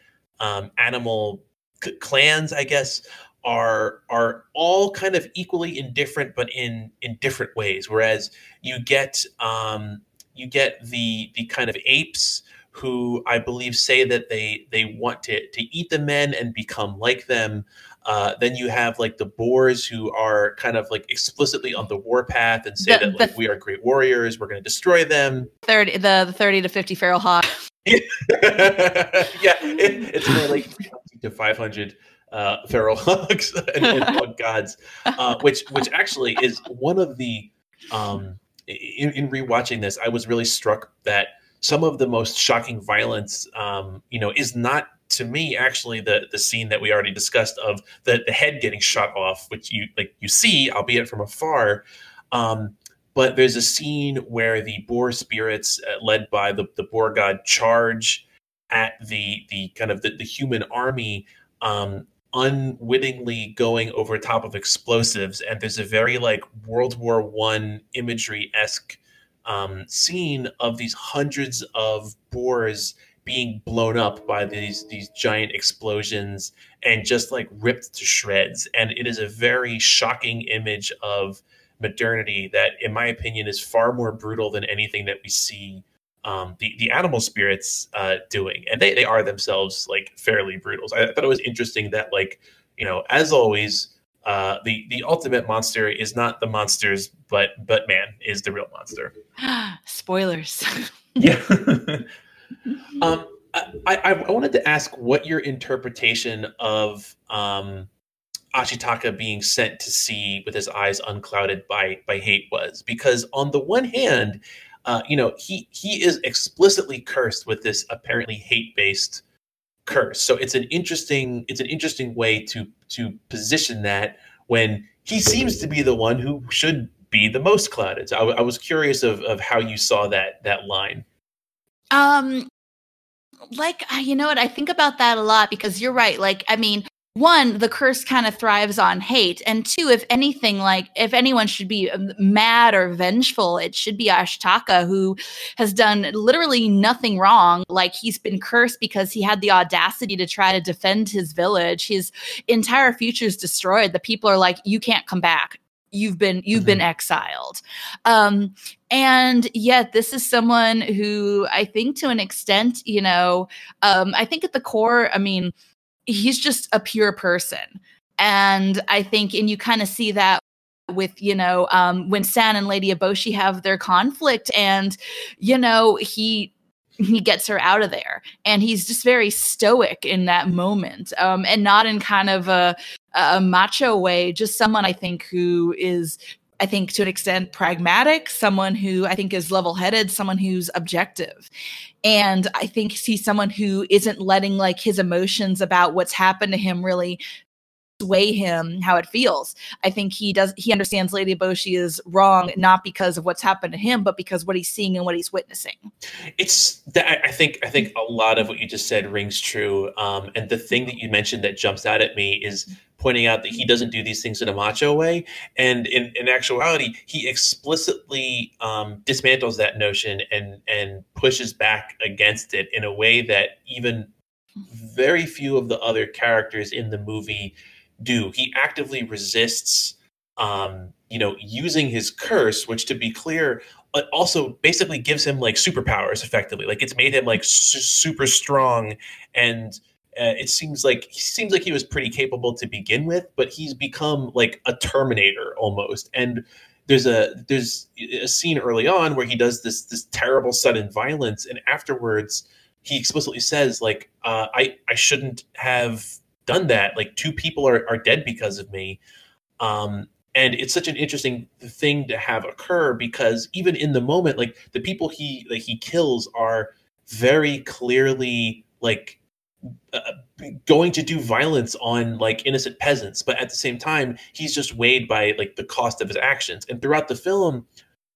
um, animal c- clans, I guess, are are all kind of equally indifferent, but in in different ways. Whereas you get um, you get the the kind of apes who I believe say that they they want to to eat the men and become like them. Uh, then you have like the boars who are kind of like explicitly on the warpath and say the, that like the, we are great warriors, we're going to destroy them. Thirty the, the thirty to fifty feral hawk. [LAUGHS] [LAUGHS] yeah, it, it's more like [LAUGHS] to 500 uh, feral hogs and, and hog gods, uh, which which actually is one of the um, in, in rewatching this, I was really struck that some of the most shocking violence, um, you know, is not to me actually the the scene that we already discussed of the the head getting shot off, which you like you see, albeit from afar. Um, but there's a scene where the boar spirits, uh, led by the the boar god, charge at the the kind of the, the human army um, unwittingly going over top of explosives and there's a very like world war one imagery esque um, scene of these hundreds of boars being blown up by these these giant explosions and just like ripped to shreds and it is a very shocking image of modernity that in my opinion is far more brutal than anything that we see um, the the animal spirits uh, doing, and they they are themselves like fairly brutal. So I thought it was interesting that like you know as always. Uh, the the ultimate monster is not the monsters, but but man is the real monster. [GASPS] Spoilers. [LAUGHS] yeah. [LAUGHS] um, I, I, I wanted to ask what your interpretation of um, Ashitaka being sent to see with his eyes unclouded by by hate was, because on the one hand, uh, you know, he he is explicitly cursed with this apparently hate based curse. So it's an interesting it's an interesting way to to position that when he seems to be the one who should be the most clouded. So I, I was curious of of how you saw that that line. Um, like you know what I think about that a lot because you're right. Like I mean, one, the curse kind of thrives on hate. And two, if anything, like if anyone should be um, mad or vengeful, it should be Ashitaka, who has done literally nothing wrong. Like he's been cursed because he had the audacity to try to defend his village. His entire future is destroyed. The people are like, you can't come back. You've been you've mm-hmm. been exiled. Um, and yet this is someone who I think to an extent, you know, um, I think at the core, I mean, he's just a pure person. And I think, and you kind of see that with, you know, um, when San and Lady Eboshi have their conflict and, you know, he he gets her out of there and he's just very stoic in that moment um, and not in kind of a, a macho way just someone i think who is I think to an extent pragmatic, someone who I think is level headed, someone who's objective. And I think he's someone who isn't letting like his emotions about what's happened to him really sway him how it feels. I think he does he understands Lady Eboshi is wrong not because of what's happened to him, but because what he's seeing and what he's witnessing. It's that I think I think a lot of what you just said rings true. Um, and the thing that you mentioned that jumps out at me is pointing out that he doesn't do these things in a macho way. And in, in actuality, he explicitly um, dismantles that notion and and pushes back against it in a way that even very few of the other characters in the movie do. He actively resists, um, you know, using his curse, which, to be clear, uh, also basically gives him like superpowers. Effectively, like it's made him like su- super strong, and uh, it seems like he seems like he was pretty capable to begin with, but he's become like a Terminator almost, and. There's a there's a scene early on where he does this this terrible sudden violence, and afterwards he explicitly says like uh, I I shouldn't have done that. Like two people are, are dead because of me. Um, and it's such an interesting thing to have occur because even in the moment, like the people he like he kills are very clearly like uh, going to do violence on like innocent peasants but at the same time he's just weighed by like the cost of his actions and throughout the film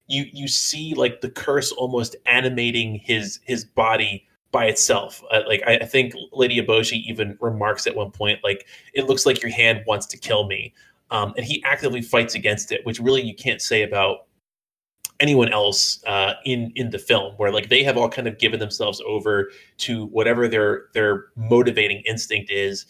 you you see like the curse almost animating his his body by itself. Uh, like I, I, think lady eboshi even remarks at one point like it looks like your hand wants to kill me. Um, and he actively fights against it which really you can't say about anyone else uh, in in the film, where like they have all kind of given themselves over to whatever their their motivating instinct is,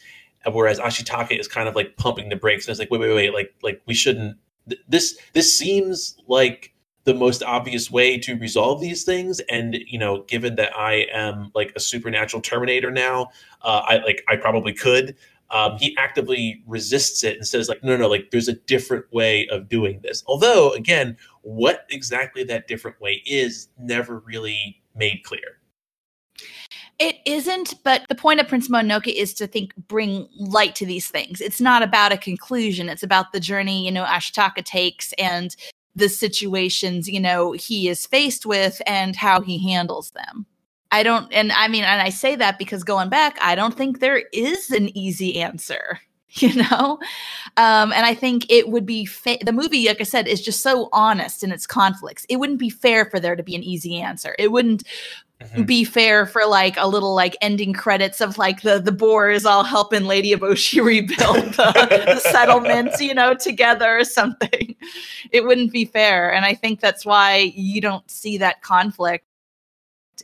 whereas Ashitaka is kind of like pumping the brakes and it's like wait wait wait like like we shouldn't th- this this seems like the most obvious way to resolve these things and you know given that i am like a supernatural terminator now uh, i like i probably could um, he actively resists it and says like no, no no like there's a different way of doing this although again what exactly that different way is never really made clear it isn't, but the point of Prince Mononoke is to think bring light to these things. It's not about a conclusion. It's about the journey, you know, Ashitaka takes and the situations, you know, he is faced with and how he handles them. I don't, and I mean, and I say that because going back, I don't think there is an easy answer, [LAUGHS] you know? Um, and I think it would be, fa- the movie, like I said, is just so honest in its conflicts. It wouldn't be fair for there to be an easy answer. It wouldn't mm-hmm. be fair for like a little like ending credits of like the, the boars all helping Lady Eboshi [LAUGHS] rebuild the, the settlements, you know, together or something. It wouldn't be fair. And I think that's why you don't see that conflict.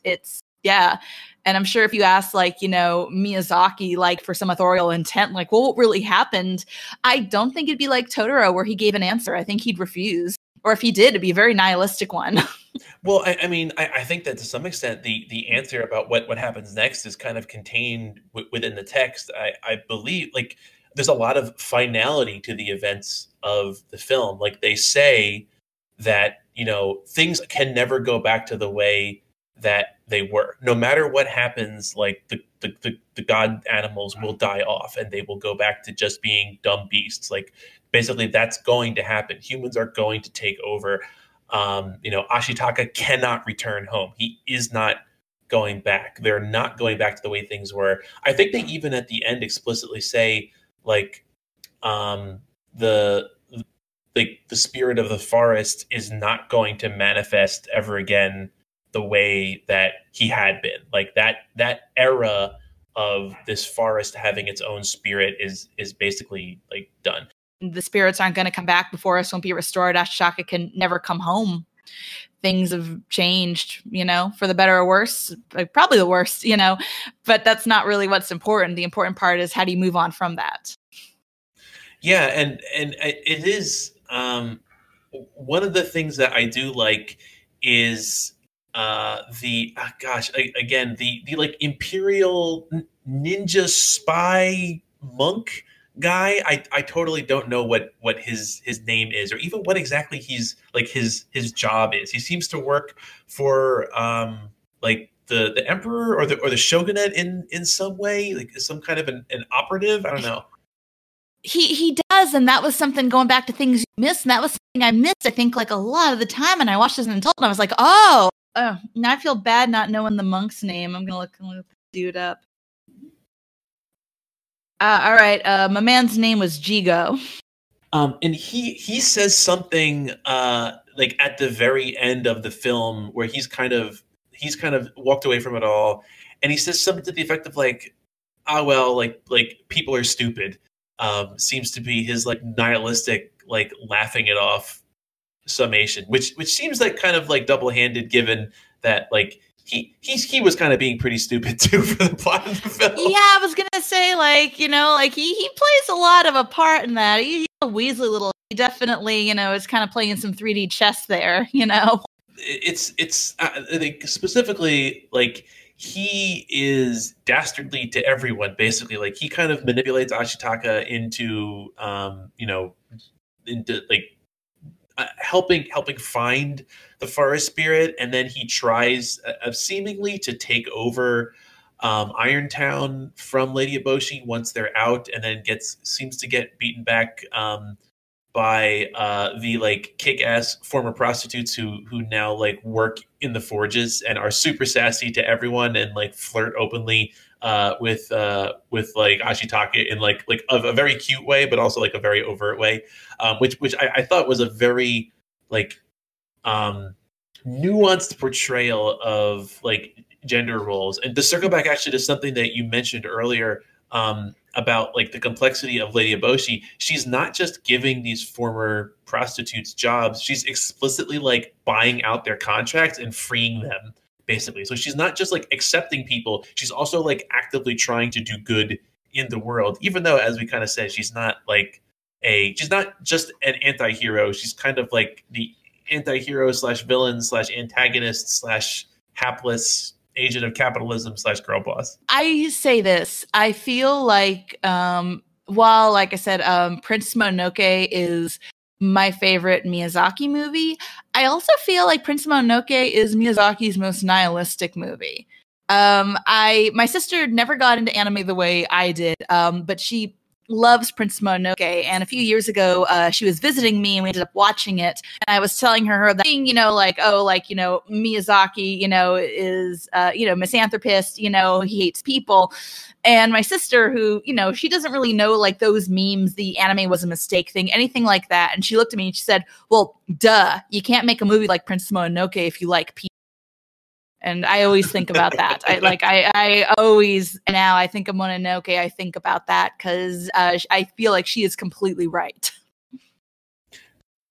It's, yeah. And I'm sure if you ask, like, you know, Miyazaki, like for some authorial intent, like, well, what really happened? I don't think it'd be like Totoro, where he gave an answer. I think he'd refuse. Or if he did, it'd be a very nihilistic one. [LAUGHS] well, I, I mean, I, I, think that to some extent, the the answer about what what happens next is kind of contained w- within the text. I, I believe, like, there's a lot of finality to the events of the film. Like, they say that you know things can never go back to the way that they were. No matter what happens, like the, the, the, the, god animals will die off and they will go back to just being dumb beasts. Like basically that's going to happen. Humans are going to take over. Um, you know, Ashitaka cannot return home. He is not going back. They're not going back to the way things were. I think they even at the end explicitly say like um the like the spirit of the forest is not going to manifest ever again the way that he had been. Like that that era of this forest having its own spirit is is basically like done. The spirits aren't going to come back. before us won't be restored. Ashitaka can never come home. Things have changed, you know, for the better or worse. Like probably the worst, you know. But that's not really what's important. The important part is how do you move on from that. Yeah, and and it is um, one of the things that I do like is uh the oh gosh again the the like imperial ninja spy monk guy i i totally don't know what what his his name is or even what exactly he's like his his job is he seems to work for um like the the emperor or the or the shogunate in in some way like some kind of an, an operative i don't know he he does and that was something going back to things you missed and that was something i missed i think like a lot of the time and i watched this and told and i was like oh Oh, now I feel bad not knowing the monk's name. I'm gonna look, look dude up. Uh, all right, uh, my man's name was Jigo. Um, and he he says something uh, like at the very end of the film where he's kind of he's kind of walked away from it all, and he says something to the effect of like, "Ah, well, like like people are stupid." Um, seems to be his like nihilistic like laughing it off summation, which which seems like kind of like double handed, given that like he he was kind of being pretty stupid [LAUGHS] too for the plot of the film. Yeah, I was gonna say like you know like he he plays a lot of a part in that. He, he's a Weasley little. He definitely you know is kind of playing some 3D chess there. [LAUGHS] You know, it's it's uh, specifically like he is dastardly to everyone basically like he kind of manipulates ashitaka into um you know into like uh, helping helping find the forest spirit, and then he tries uh, seemingly to take over um, Irontown from Lady Eboshi once they're out, and then gets seems to get beaten back um, by uh, the like kick-ass former prostitutes who who now like work in the forges and are super sassy to everyone and like flirt openly uh, with uh, with like Ashitaka in like like a, a, very cute way, but also like a very overt way, um, which which I, I, thought was a very like um, nuanced portrayal of like gender roles. And to circle back actually to something that you mentioned earlier um, about like the complexity of Lady Eboshi, she's not just giving these former prostitutes jobs; she's explicitly like buying out their contracts and freeing them, basically. So she's not just like accepting people; she's also like actively trying to do good in the world. Even though, as we kind of said, she's not like a she's not just an anti-hero; she's kind of like the anti-hero slash villain slash antagonist slash hapless agent of capitalism slash girl boss. I say this. I feel like um while like I said, um Prince Mononoke is my favorite Miyazaki movie, I also feel like Prince Mononoke is Miyazaki's most nihilistic movie. Um I my sister never got into anime the way I did, um, but she loves Prince Mononoke. And a few years ago, uh, she was visiting me and we ended up watching it. And I was telling her that, thing, you know, like, oh, like, you know, Miyazaki, you know, is, uh, you know, misanthropist, you know, he hates people. And my sister, who, you know, she doesn't really know like those memes, the anime was a mistake thing, anything like that. And she looked at me and she said, well, duh, you can't make a movie like Prince Mononoke if you like people and I always think about that. I [LAUGHS] like I I always now I think of Mononoke. I think about that because uh, I feel like she is completely right.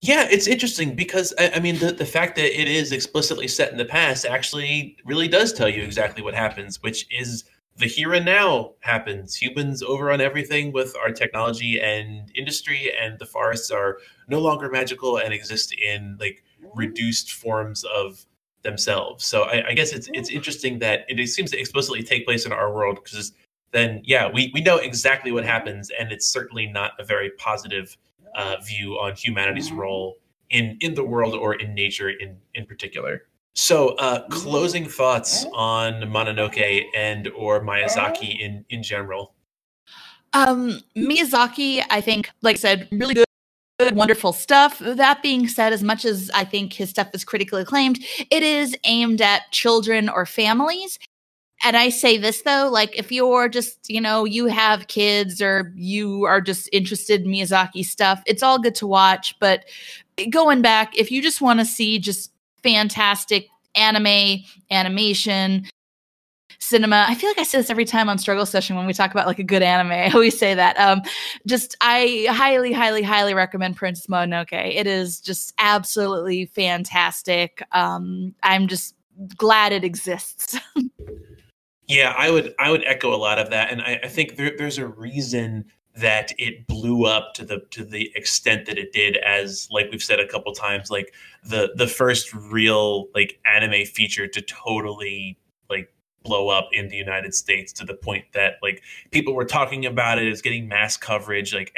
Yeah, it's interesting because I, I, mean the the fact that it is explicitly set in the past actually really does tell you exactly what happens, which is the here and now happens. Humans over on everything with our technology and industry, and the forests are no longer magical and exist in like reduced forms of themselves. So I, I, guess it's it's interesting that it seems to explicitly take place in our world because then yeah we we know exactly what happens and it's certainly not a very positive uh, view on humanity's role in in the world or in nature in in particular. So uh, closing thoughts on Mononoke and or Miyazaki in in general. Um, Miyazaki, I think, like I said, really good good, wonderful stuff. That being said, as much as I think his stuff is critically acclaimed, it is aimed at children or families. And I say this though, like if you're just, you know, you have kids or you are just interested in Miyazaki stuff, it's all good to watch. But going back, if you just want to see just fantastic anime, animation, cinema. I feel like I say this every time on Struggle Session when we talk about like a good anime. [LAUGHS] I always say that. Um, just I highly, highly, highly recommend Prince Mononoke. It is just absolutely fantastic. Um, I'm just glad it exists. [LAUGHS] yeah, I would I would echo a lot of that, and I, I think there, there's a reason that it blew up to the to the extent that it did as like we've said a couple times like the the first real like anime feature to totally blow up in the United States to the point that like people were talking about it, it's getting mass coverage. Like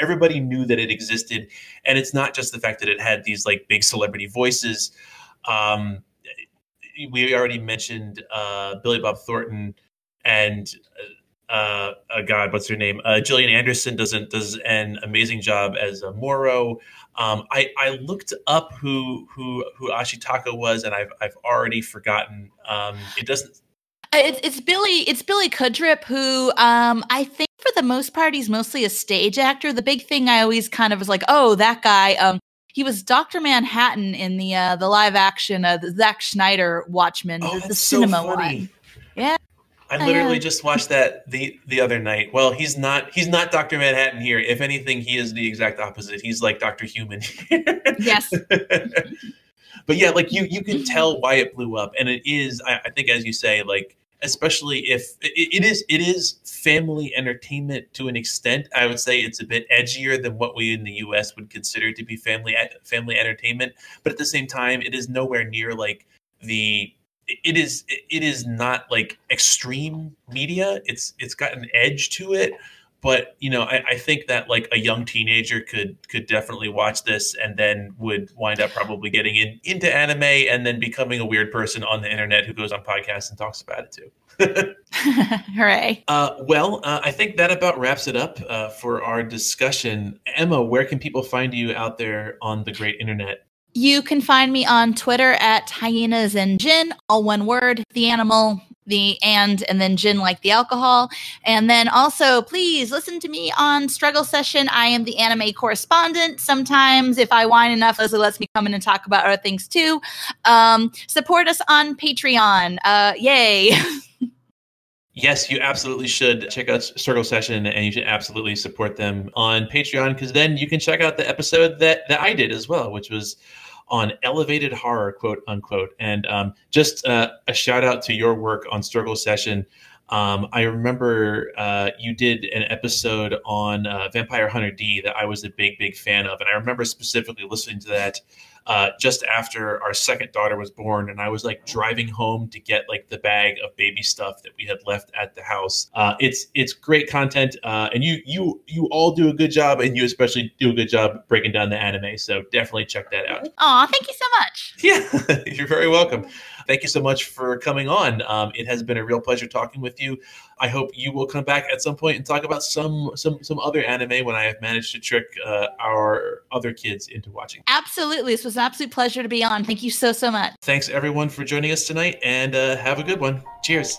everybody knew that it existed, and it's not just the fact that it had these like big celebrity voices. Um, we already mentioned uh, Billy Bob Thornton and uh, uh, God, what's her name? Uh, Gillian Anderson does an, does an amazing job as a Moro. Um, I, I looked up who who who Ashitaka was, and I've I've already forgotten. Um, it doesn't it's, it's Billy. It's Billy Crudup, who um, I think for the most part he's mostly a stage actor. The big thing I always kind of was like, oh, that guy. Um, he was Doctor Manhattan in the uh, the live action uh, the Zack Snyder Watchmen, oh, the, the cinema so one. Yeah. I literally just watched that the the other night. Well, he's not he's not Doctor Manhattan here. If anything, he is the exact opposite. He's like Doctor Human. yes. [LAUGHS] but yeah, like you you can tell why it blew up, and it is I, I think as you say, like especially if it, it is it is family entertainment to an extent. I would say it's a bit edgier than what we in the U.S. would consider to be family family entertainment, but at the same time, it is nowhere near like the it is it is not like extreme media. It's it's got an edge to it, but you know, I, I, think that like a young teenager could could definitely watch this and then would wind up probably getting in, into anime and then becoming a weird person on the internet who goes on podcasts and talks about it too. [LAUGHS] [LAUGHS] Hooray. Uh, well, uh, I think that about wraps it up uh, for our discussion. Emma, where can people find you out there on the great internet? You can find me on Twitter at hyenas and gin, all one word, the animal, the and, and then gin like the alcohol. And then also, please listen to me on Struggle Session. I am the anime correspondent. Sometimes, if I whine enough, Leslie lets me come in and talk about other things too. Um, support us on Patreon. Uh, yay. Yes, you absolutely should check out Struggle Session and you should absolutely support them on Patreon because then you can check out the episode that, that I did as well, which was on elevated horror, quote unquote. And um, just uh, a shout out to your work on Struggle Session. Um, I remember uh, you did an episode on uh, Vampire Hunter D that I was a big, big fan of. And I remember specifically listening to that uh, just after our second daughter was born, and I was like driving home to get like the bag of baby stuff that we had left at the house. Uh, it's it's great content, uh, and you you you all do a good job, and you especially do a good job breaking down the anime. So definitely check that out. Aw, thank you so much. [LAUGHS] Yeah, [LAUGHS] you're very welcome. Thank you so much for coming on. Um, it has been a real pleasure talking with you. I hope you will come back at some point and talk about some some some other anime when I have managed to trick uh, our other kids into watching. Absolutely, this was an absolute pleasure to be on. Thank you so so much. Thanks everyone for joining us tonight, and uh, have a good one. Cheers.